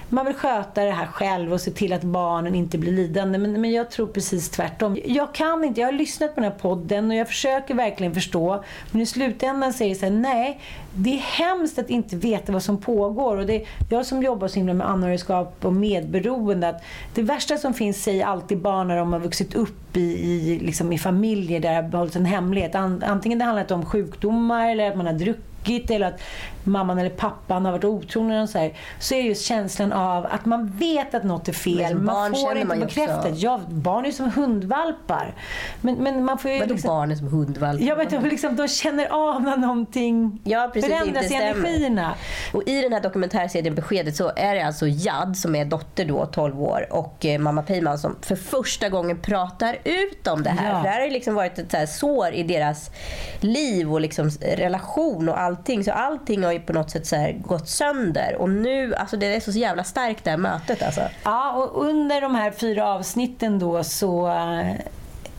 man vill sköta det här själv och se till att barnen inte blir lidande. Men, men jag tror precis tvärtom. Jag kan inte, jag har lyssnat på den här podden och jag försöker verkligen förstå. Men i slutändan säger jag så här, nej, det är hemskt att inte veta vad som pågår. Och det, jag som jobbar så himla med anhörigskap och medberoende, att det värsta som finns säger alltid barn när de har vuxit upp i, i, liksom i familjer där det har hållits en hemlighet. An, antingen det handlar om sjukdomar eller att man har druckit eller att mamman eller pappan har varit otrogen eller så, här, så är just känslan av att man vet att något är Men fel. som Man får inte man bekräftat. Ja, barn är som hundvalpar. Men, men man får ju Vadå liksom, barn är som hundvalpar? Ja, men de, liksom, de känner av när någonting Ja, precis, förändras i energierna. Och I den här dokumentärserien Beskedet så är det alltså Jad som är dotter då, 12 år och eh, mamma Peyman som för första gången pratar ut om det här. Ja. Det här har liksom varit ett så här sår i deras liv och liksom relation och allting. Så allting har ju på något sätt så här gått sönder. Och nu, alltså det är så jävla starkt det här mötet alltså. Ja, och under de här fyra avsnitten då så,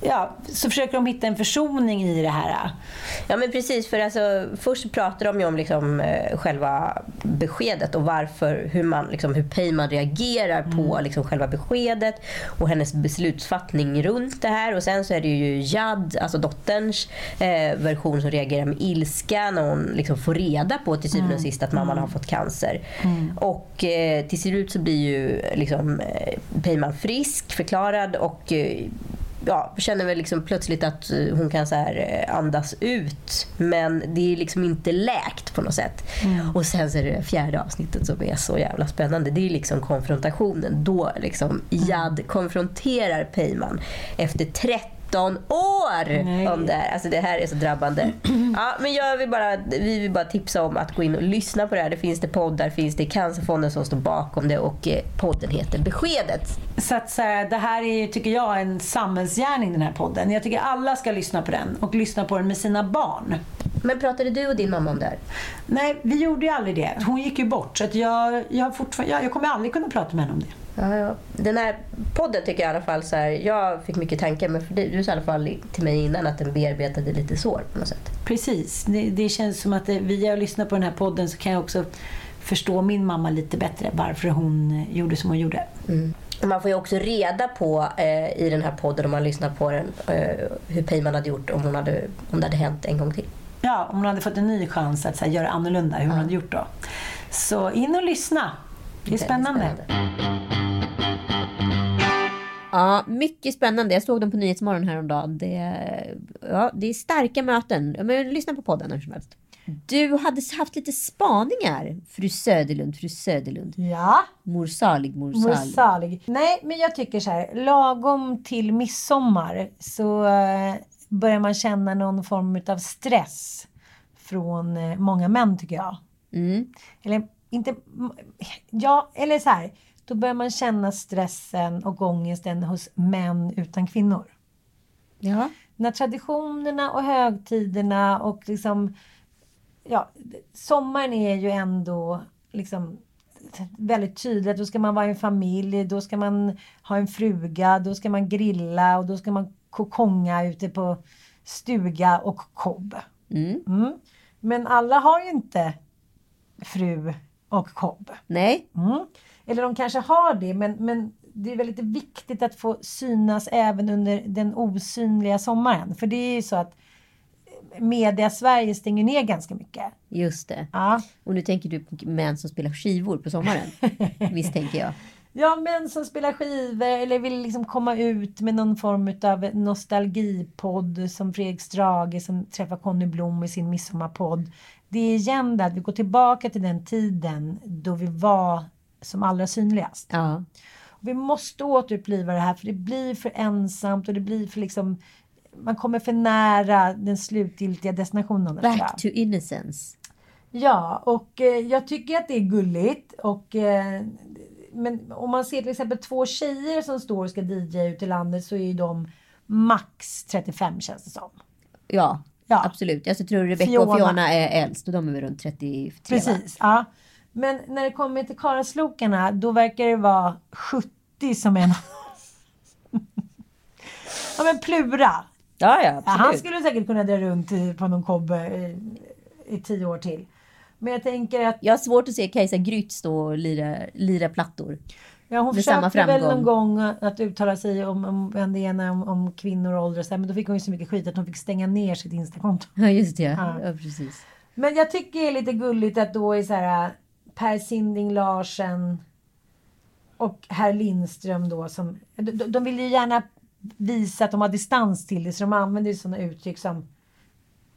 ja, så försöker de hitta en försoning i det här. Ja men precis, för alltså, först pratar de ju om liksom, eh, själva beskedet och varför, hur, man, liksom, hur Peyman reagerar på liksom, själva beskedet och hennes beslutsfattning runt det här. Och sen så är det ju Jad, alltså dotterns eh, version som reagerar med ilska när hon liksom, får reda på till syvende och sist att mamman har fått cancer. Och eh, till slut så blir ju liksom, eh, Peyman frisk, förklarad och eh, ja, känner väl liksom plötsligt att eh, hon kan så här eh, andas ut. Men det är liksom inte läkt på något sätt. Och sen så är det fjärde avsnittet som är så jävla spännande. Det är liksom konfrontationen. Då liksom Jad konfronterar Peyman efter 30 19 år Nej. om det här. Alltså det här är så drabbande. Ja, men jag vill bara, vi vill bara tipsa om att gå in och lyssna på det här. Det finns det poddar, finns det Cancerfonden som står bakom det och eh, podden heter Beskedet. Så att här, det här är, tycker jag, en samhällsgärning den här podden. Jag tycker alla ska lyssna på den och lyssna på den med sina barn. Men pratade du och din mamma om det här? Nej, vi gjorde ju aldrig det. Hon gick ju bort. Så att jag, jag, jag, jag kommer aldrig kunna prata med henne om det. Ja, ja. Den här podden tycker jag i alla fall så här, jag fick mycket tankar men för du, du sa i alla fall till mig innan att den bearbetade lite sår på något sätt. Precis. Det, det känns som att det, via att lyssna på den här podden så kan jag också förstå min mamma lite bättre. Varför hon eh, gjorde som hon gjorde. Och Man får ju också reda på eh, i den här podden om man lyssnar på den eh, hur Peyman hade gjort om, hon hade, om det hade hänt en gång till. Ja, om hon hade fått en ny chans att här, göra annorlunda, hur hon hade gjort då. Så in och lyssna. Det är spännande. Ja, mycket spännande. Jag såg dem på Nyhetsmorgon häromdagen. Det, ja, det är starka möten. Men lyssna på podden hur som helst. Du hade haft lite spaningar, fru Söderlund, fru Söderlund. Ja. Mor salig, mor Mor salig. salig. Nej, men jag tycker så här. Lagom till midsommar så eh, börjar man känna någon form av stress från eh, många män tycker jag. Mm. Eller inte... Ja, eller så här. Då börjar man känna stressen och ångesten hos män utan kvinnor. Ja. När traditionerna och högtiderna och liksom... Ja, sommaren är ju ändå liksom väldigt tydligt. Då ska man vara i en familj, då ska man ha en fruga, då ska man grilla och då ska man kokonga ute på stuga och kobb. Mm. Mm. Men alla har ju inte fru och kobb. Nej. Mm. Eller de kanske har det, men, men det är väldigt viktigt att få synas även under den osynliga sommaren. För det är ju så att media Sverige stänger ner ganska mycket. Just det. Ja, Och nu tänker du på män som spelar skivor på sommaren. Misstänker jag. ja män som spelar skivor eller vill liksom komma ut med någon form av nostalgipodd som Fredrik Strage som träffar Conny Blom i sin midsommarpodd. Det är igen det att vi går tillbaka till den tiden då vi var som allra synligast. Ja. Vi måste återuppliva det här för det blir för ensamt och det blir för liksom man kommer för nära den slutgiltiga destinationen. Back to innocence. Ja, och eh, jag tycker att det är gulligt. Och, eh, men om man ser till exempel två tjejer som står och ska DJ ute i landet så är ju de max 35 känns det som. Ja, Ja. absolut. Jag tror Rebecca Fiona. och Fiona är äldst och de är väl runt 33 va? Precis, ja. Men när det kommer till Karaslokarna då verkar det vara 70 som är en... ja men Plura. Ja, ja, Ja, han absolut. skulle säkert kunna dra runt i, på någon kobbe i, i tio år till. Men jag tänker att Jag har svårt att se Kajsa Grytt stå och lira, lira plattor. Ja, hon försökte väl någon gång att uttala sig om, om det ena om, om kvinnor och ålder och så här, men då fick hon ju så mycket skit att hon fick stänga ner sitt Instakonto. Ja, just det. Ja, Ja. precis. Men jag tycker det är lite gulligt att då är så här Per Sinding Larsen och herr Lindström då som... De, de vill ju gärna visa att de har distans till det så de använder ju sådana uttryck som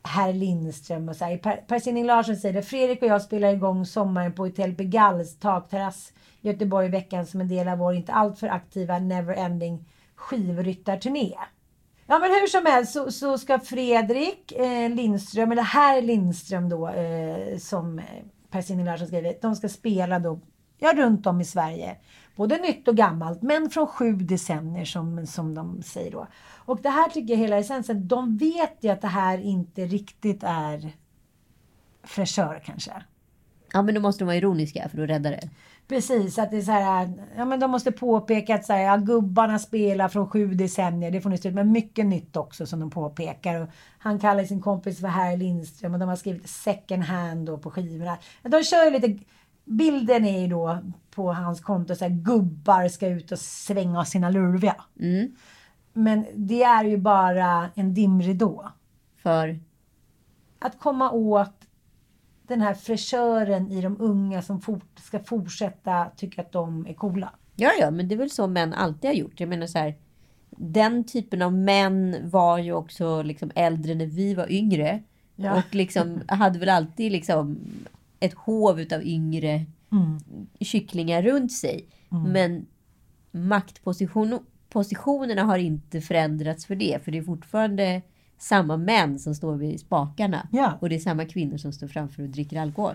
herr Lindström och så här. Per, per Sinding Larsen säger det. Fredrik och jag spelar igång sommaren på Hotel Begalls takterrass Göteborg i veckan som en del av vår inte alltför aktiva Neverending skivryttarturné. Ja men hur som helst så, så ska Fredrik eh, Lindström, eller herr Lindström då, eh, som eh, Per Sinding Larsson skriver, de ska spela då, ja runt om i Sverige. Både nytt och gammalt, men från sju decennier som, som de säger då. Och det här tycker jag hela essensen, de vet ju att det här inte riktigt är fräschör kanske. Ja, men då måste de vara ironiska för att rädda det. Precis, att det är så här, ja men de måste påpeka att så här, ja, gubbarna spelar från sju decennier, det får ni stöd men mycket nytt också som de påpekar. Och han kallar sin kompis för herr Lindström och de har skrivit second hand då på skivorna. De kör ju lite, bilden är ju då på hans konto så här, gubbar ska ut och svänga sina lurviga. Mm. Men det är ju bara en dimridå. För, Att komma åt den här fräschören i de unga som fort, ska fortsätta tycka att de är coola. ja, ja, men det är väl så män alltid har gjort. Jag menar så här, den typen av män var ju också liksom äldre när vi var yngre. Ja. Och liksom hade väl alltid liksom ett hov utav yngre Mm. kycklingar runt sig. Men maktposition, positionerna har inte förändrats för det. För det är fortfarande samma män som står vid spakarna. Ja. Och det är samma kvinnor som står framför och dricker alkohol.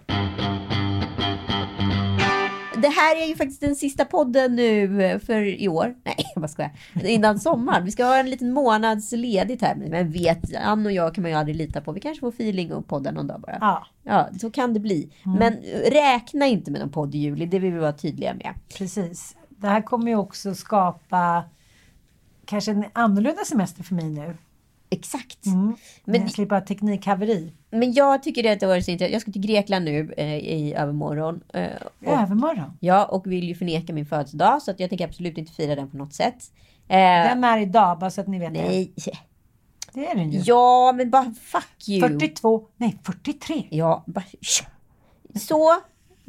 Det här är ju faktiskt den sista podden nu för i år. Nej, jag bara skojar. Innan sommaren. Vi ska ha en liten månads ledigt här. Men vet, Ann och jag kan man ju aldrig lita på. Vi kanske får feeling och podda någon dag bara. Ja, Ja, så kan det bli. Men räkna inte med någon podd i juli. Det vill vi vara tydliga med. precis. Det här kommer ju också skapa kanske en annorlunda semester för mig nu. Exakt. Mm. Men Men- ha teknikhaveri. Men jag tycker det att det var så intressant. Jag ska till Grekland nu eh, i övermorgon. Eh, och, Övermorgon. ja, och vill ju förneka min födelsedag. Så att jag tänker absolut inte fira den på något sätt. Eh, Den är idag, bara så att ni vet det. nej. Det är den ju. Ja, men bara fuck you. 42, nej 43. Ja, bara... Så,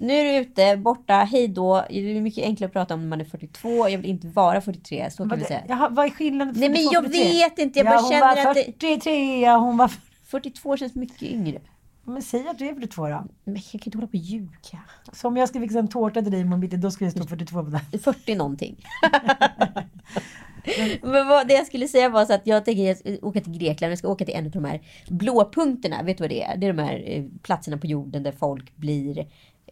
nu är du ute, borta, hej då. Det är mycket enklare att prata om när man är 42. Jag vill inte vara 43, så kan vi säga. jaha, vad är skillnaden? Nej, men 42, jag 43? vet inte. Jag ja, bara hon känner var att det- 43, ja, hon var... 42 känns mycket yngre. Men säg att du är 42 då. Men jag kan inte hålla på och ljuga. Så om jag ska fixa en tårta till dig imorgon bitti, då ska det stå 42 på den. 40 någonting. Men vad, det jag skulle säga var så att jag tänker jag ska åka till Grekland. Jag ska åka till en av de här blåpunkterna. Vet du vad det är? Det är de här eh, platserna på jorden där folk blir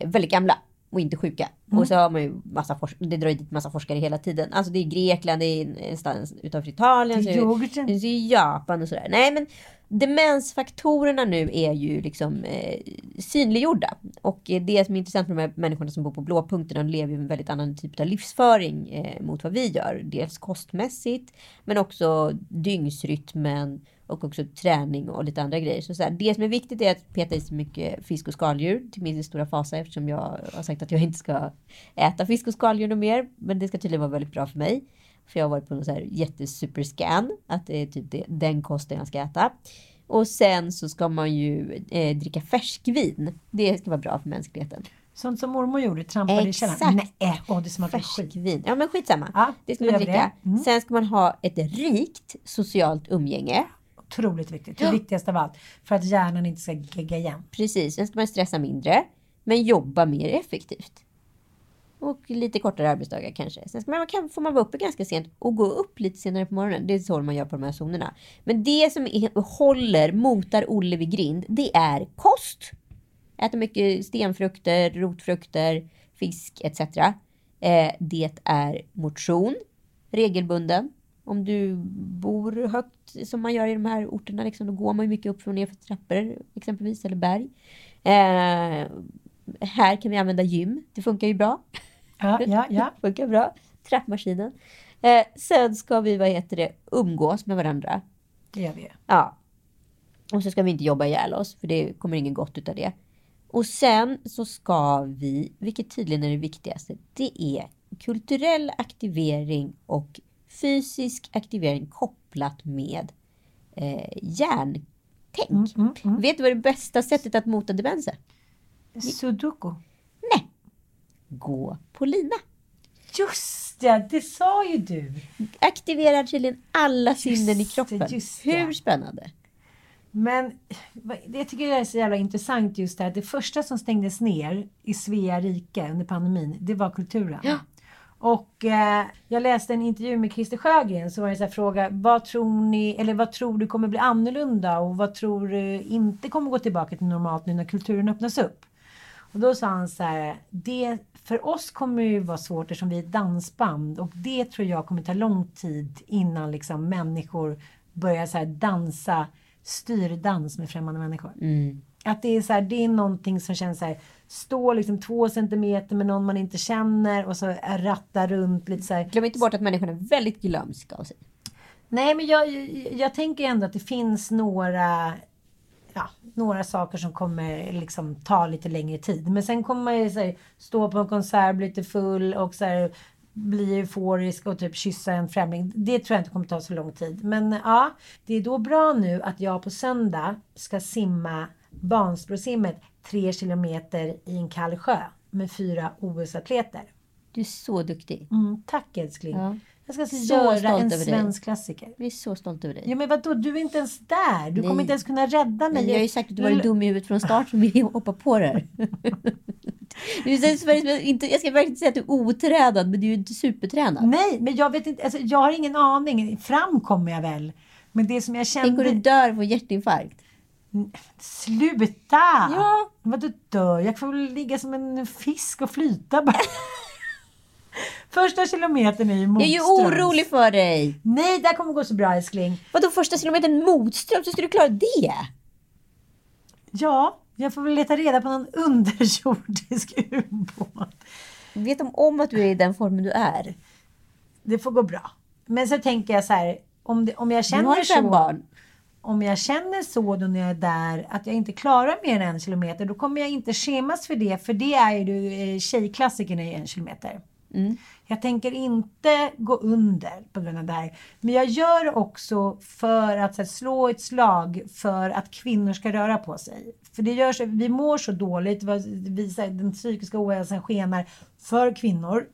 väldigt gamla och inte sjuka. Och så har man ju massa. Det drar ju dit massa forskare hela tiden. Alltså det är Grekland, det är någonstans utanför Italien. Det är det är Japan och sådär. Nej men demensfaktorerna nu är ju liksom eh, synliggjorda. Och eh, det som är intressant med de här människorna som bor på blåpunkterna, de lever ju en väldigt annan typ av livsföring eh, mot vad vi gör. Dels kostmässigt, men också dygnsrytmen och också träning och lite andra grejer. Så, så här, det som är viktigt är att peta i sig mycket fisk och skaldjur till min stora fasa eftersom jag har sagt att jag inte ska äta fisk och skaldjur något mer. Men det ska tydligen vara väldigt bra för mig. För jag har varit på någon så här jättesuperscan. Att det är typ det, den kosten jag ska äta. Och sen så ska man ju eh, dricka färskvin. Det ska vara bra för mänskligheten. Sånt som mormor gjorde, trampade i Exakt. källaren. Nej, åh det smakar. Färskvin. Ja men skitsamma. Ja, det ska man dricka. Mm. Sen ska man ha ett rikt socialt umgänge. Otroligt viktigt. Det viktigaste av allt. För att hjärnan inte ska gegga igen. Precis, sen ska man stressa mindre. Men jobba mer effektivt. Och lite kortare arbetsdagar kanske. Sen ska man, kan, får man vara uppe ganska sent och gå upp lite senare på morgonen. Det är så man gör på de här zonerna. Men det som är, håller, motar Olle vid grind, det är kost. Äta mycket stenfrukter, rotfrukter, fisk etc. Eh, det är motion, regelbunden. Om du bor högt som man gör i de här orterna, liksom, då går man ju mycket upp och ner för trappor exempelvis, eller berg. Eh, här kan vi använda gym, det funkar ju bra. Ja, ja, ja. funkar bra. Trappmaskinen. Eh, sen ska vi, vad heter det, umgås med varandra. Det gör vi. Ja. Och så ska vi inte jobba ihjäl oss, för det kommer ingen gott utav det. Och sen så ska vi, vilket tydligen är det viktigaste, det är kulturell aktivering och fysisk aktivering kopplat med eh, hjärntänk. Mm, Vet du vad det bästa sättet att mota demens är? Sudoku. Nej! Gå på lina. Just det, det sa ju du. Aktiverar tydligen alla sinnen i kroppen. det. Hur spännande? Men jag tycker det är så jävla intressant just det här. Det första som stängdes ner i Svea rike under pandemin, det var kulturen. Ja. Och eh, jag läste en intervju med Christer Sjögren så var det så här fråga, vad tror ni, eller vad tror du kommer bli annorlunda och vad tror du inte kommer gå tillbaka till normalt nu när kulturen öppnas upp? Och då sa han så här, det för oss kommer det ju vara svårt eftersom vi är ett dansband och det tror jag kommer ta lång tid innan liksom människor börjar så dansa styrdans med främmande människor. Att det är så här, det är någonting som känns så här, stå liksom två centimeter med någon man inte känner och så ratta runt lite så här. Glöm inte bort att människan är väldigt glömska av sig. Nej, men jag, jag, jag tänker ändå att det finns några, ja, några saker som kommer liksom ta lite längre tid. Men sen kommer man ju så här, stå på en konsert, bli lite full och så här, bli euforisk och typ kyssa en främling. Det tror jag inte kommer ta så lång tid. Men ja, det är då bra nu att jag på söndag ska simma Vansbrosimmet tre kilometer i en kall sjö med fyra OS-atleter. Du är så duktig. Mm, tack älskling. Ja. Jag ska alltså Så göra en svensk klassiker. Vi är så stolta över dig. Ja men vadå, du är inte ens där. Du Nej. kommer inte ens kunna rädda mig. Jag har ju sagt att du var dum i huvudet från start som vill hoppa på det här. Du inte, jag ska verkligen inte säga att du är otränad, men du är ju inte supertränad. Nej, men jag vet inte. Alltså, jag har ingen aning. Fram kommer jag väl. Men det som jag Tänk om kände... du dör på hjärtinfarkt. Sluta! Ja. Vadå dör? Jag får väl ligga som en fisk och flyta bara. Första kilometern är ju Jag är motströms. ju orolig för dig. Nej, det här kommer gå så bra älskling. Vadå första kilometern motströms? Hur ska du klara det? Ja, jag får väl leta reda på någon underjordisk ubåt. Vet de om att du är i den formen du är? Det får gå bra. Men så tänker jag så här, om, det, om jag känner så. barn. Om jag känner så då när jag är där att jag inte klarar mer än en kilometer, då kommer jag inte skämmas för det. För det är ju eh, tjejklassikerna i en kilometer. Mm. Jag tänker inte gå under på grund av det här. Men jag gör också för att här, slå ett slag för att kvinnor ska röra på sig. För det gör så, vi mår så dåligt, vi, så här, den psykiska ohälsan skenar för kvinnor.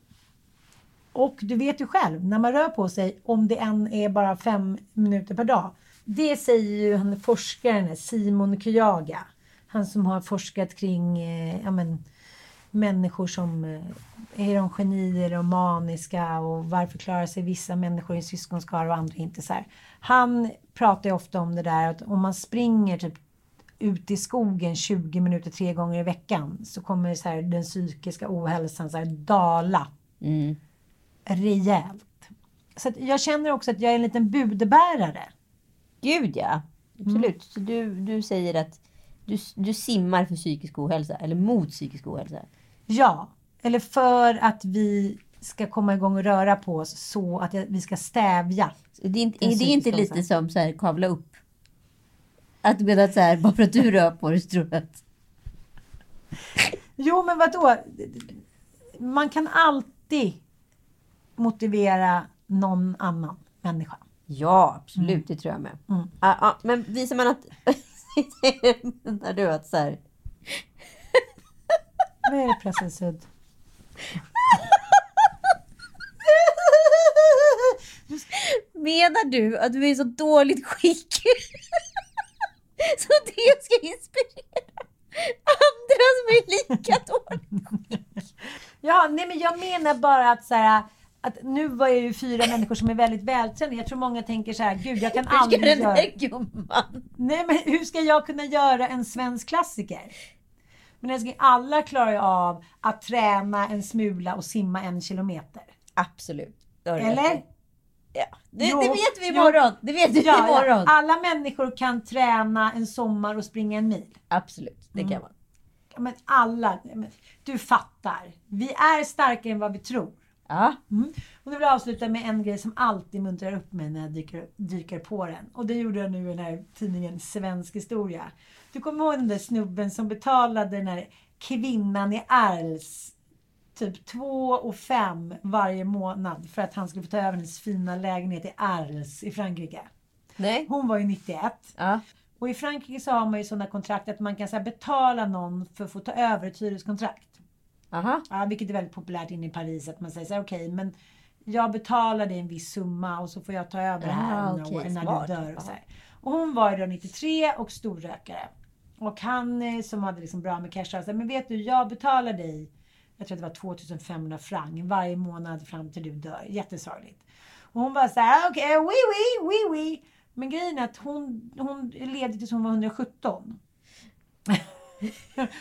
Och du vet ju själv, när man rör på sig, om det än är bara fem minuter per dag. Det säger ju han forskaren Simon Kyaga. Han som har forskat kring eh, ja, men, människor som eh, är de genier och maniska och varför klarar sig vissa människor i en syskonskara och andra inte så här. Han pratar ju ofta om det där att om man springer typ ut i skogen 20 minuter tre gånger i veckan så kommer så här, den psykiska ohälsan så här, dala rejält. Så jag känner också att jag är en liten budbärare. Gud ja. Absolut. Så du, du säger att du, du simmar för psykisk ohälsa, eller mot psykisk ohälsa. Ja, eller för att vi ska komma igång och röra på oss så att vi ska stävja. Så Det är, inte, är det inte lite som så här, kavla upp? Att du menar att så här, bara för att du rör på dig så tror att... Jo, men vadå? Man kan alltid motivera någon annan människa. Ja, absolut. Det tror jag med. Mm. Ja, ja, men visar man att... menar du att så här... Vad är det pressasudd? Menar du att du är i så dåligt skick? så det ska inspirera andra som är lika dåligt Ja, nej men jag menar bara att så här, att nu var det ju fyra människor som är väldigt vältränade. Jag tror många tänker så här, gud jag kan Hur ska aldrig den göra... där gumman... Nej men hur ska jag kunna göra en svensk klassiker? Men älskling, alla klarar ju av att träna en smula och simma en kilometer. Absolut. Eller? Ja, det, Jo, det vet vi jo. imorgon. Det vet vi Ja, imorgon. ja, alla människor kan träna en sommar och springa en mil. Absolut, det Mm. kan man. Men alla, men du fattar. Vi är starkare än vad vi tror. Ja. Mm. Och nu vill jag avsluta med en grej som alltid muntrar upp mig när jag dyker, dyker på den. Och det gjorde jag nu i den här tidningen Svensk historia. Du kommer ihåg den där snubben som betalade den här kvinnan i Arles typ 2 och 5 varje månad för att han skulle få ta över hennes fina lägenhet i Arles i Frankrike. Nej. Hon var ju 91. Ja. Och i Frankrike så har man ju sådana kontrakt att man kan så betala någon för att få ta över ett hyreskontrakt. Aha. Ja, vilket är väldigt populärt inne i Paris. Att man säger så här, okej, men jag betalar dig en viss summa och så får jag ta över det här Ah, år när smart. du dör. Och, så här. och hon var ju då 93 och storrökare. Och han som hade liksom bra med cash sa så här, men vet du, jag betalar dig, jag tror att det var 2500 franc varje månad fram till du dör. Jättesorgligt. Och hon bara så här, okej, oui, oui, oui, oui. Men grejen är att hon, hon levde tills hon var 117.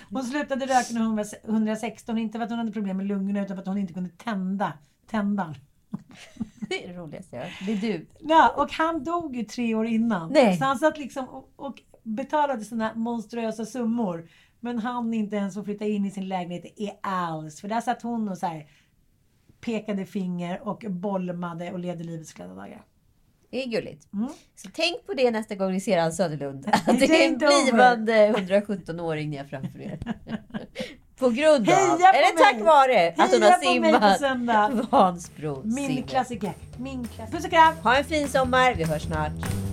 Hon slutade röka när hon var 116, inte för att hon hade problem med lungorna utan för att hon inte kunde tända tändan. Det är det roligaste jag. Det är du. Ja, och han dog ju tre år innan. Nej. Så han satt liksom och, och betalade sådana monstruösa summor. Men han inte ens få flytta in i sin lägenhet i alls. För där satt hon och så här pekade finger och bolmade och levde livets glada dagar. Det är gulligt. Mm. Så tänk på det nästa gång ni ser Ann Söderlund. Att det är en blivande 117-åring ni har framför er. på grund av, Heja på eller tack vare att hon har simmat! Vansbro. Min simmet. klassiker. Min klassiker. Puss och kram! Ha en fin sommar. Vi hörs snart.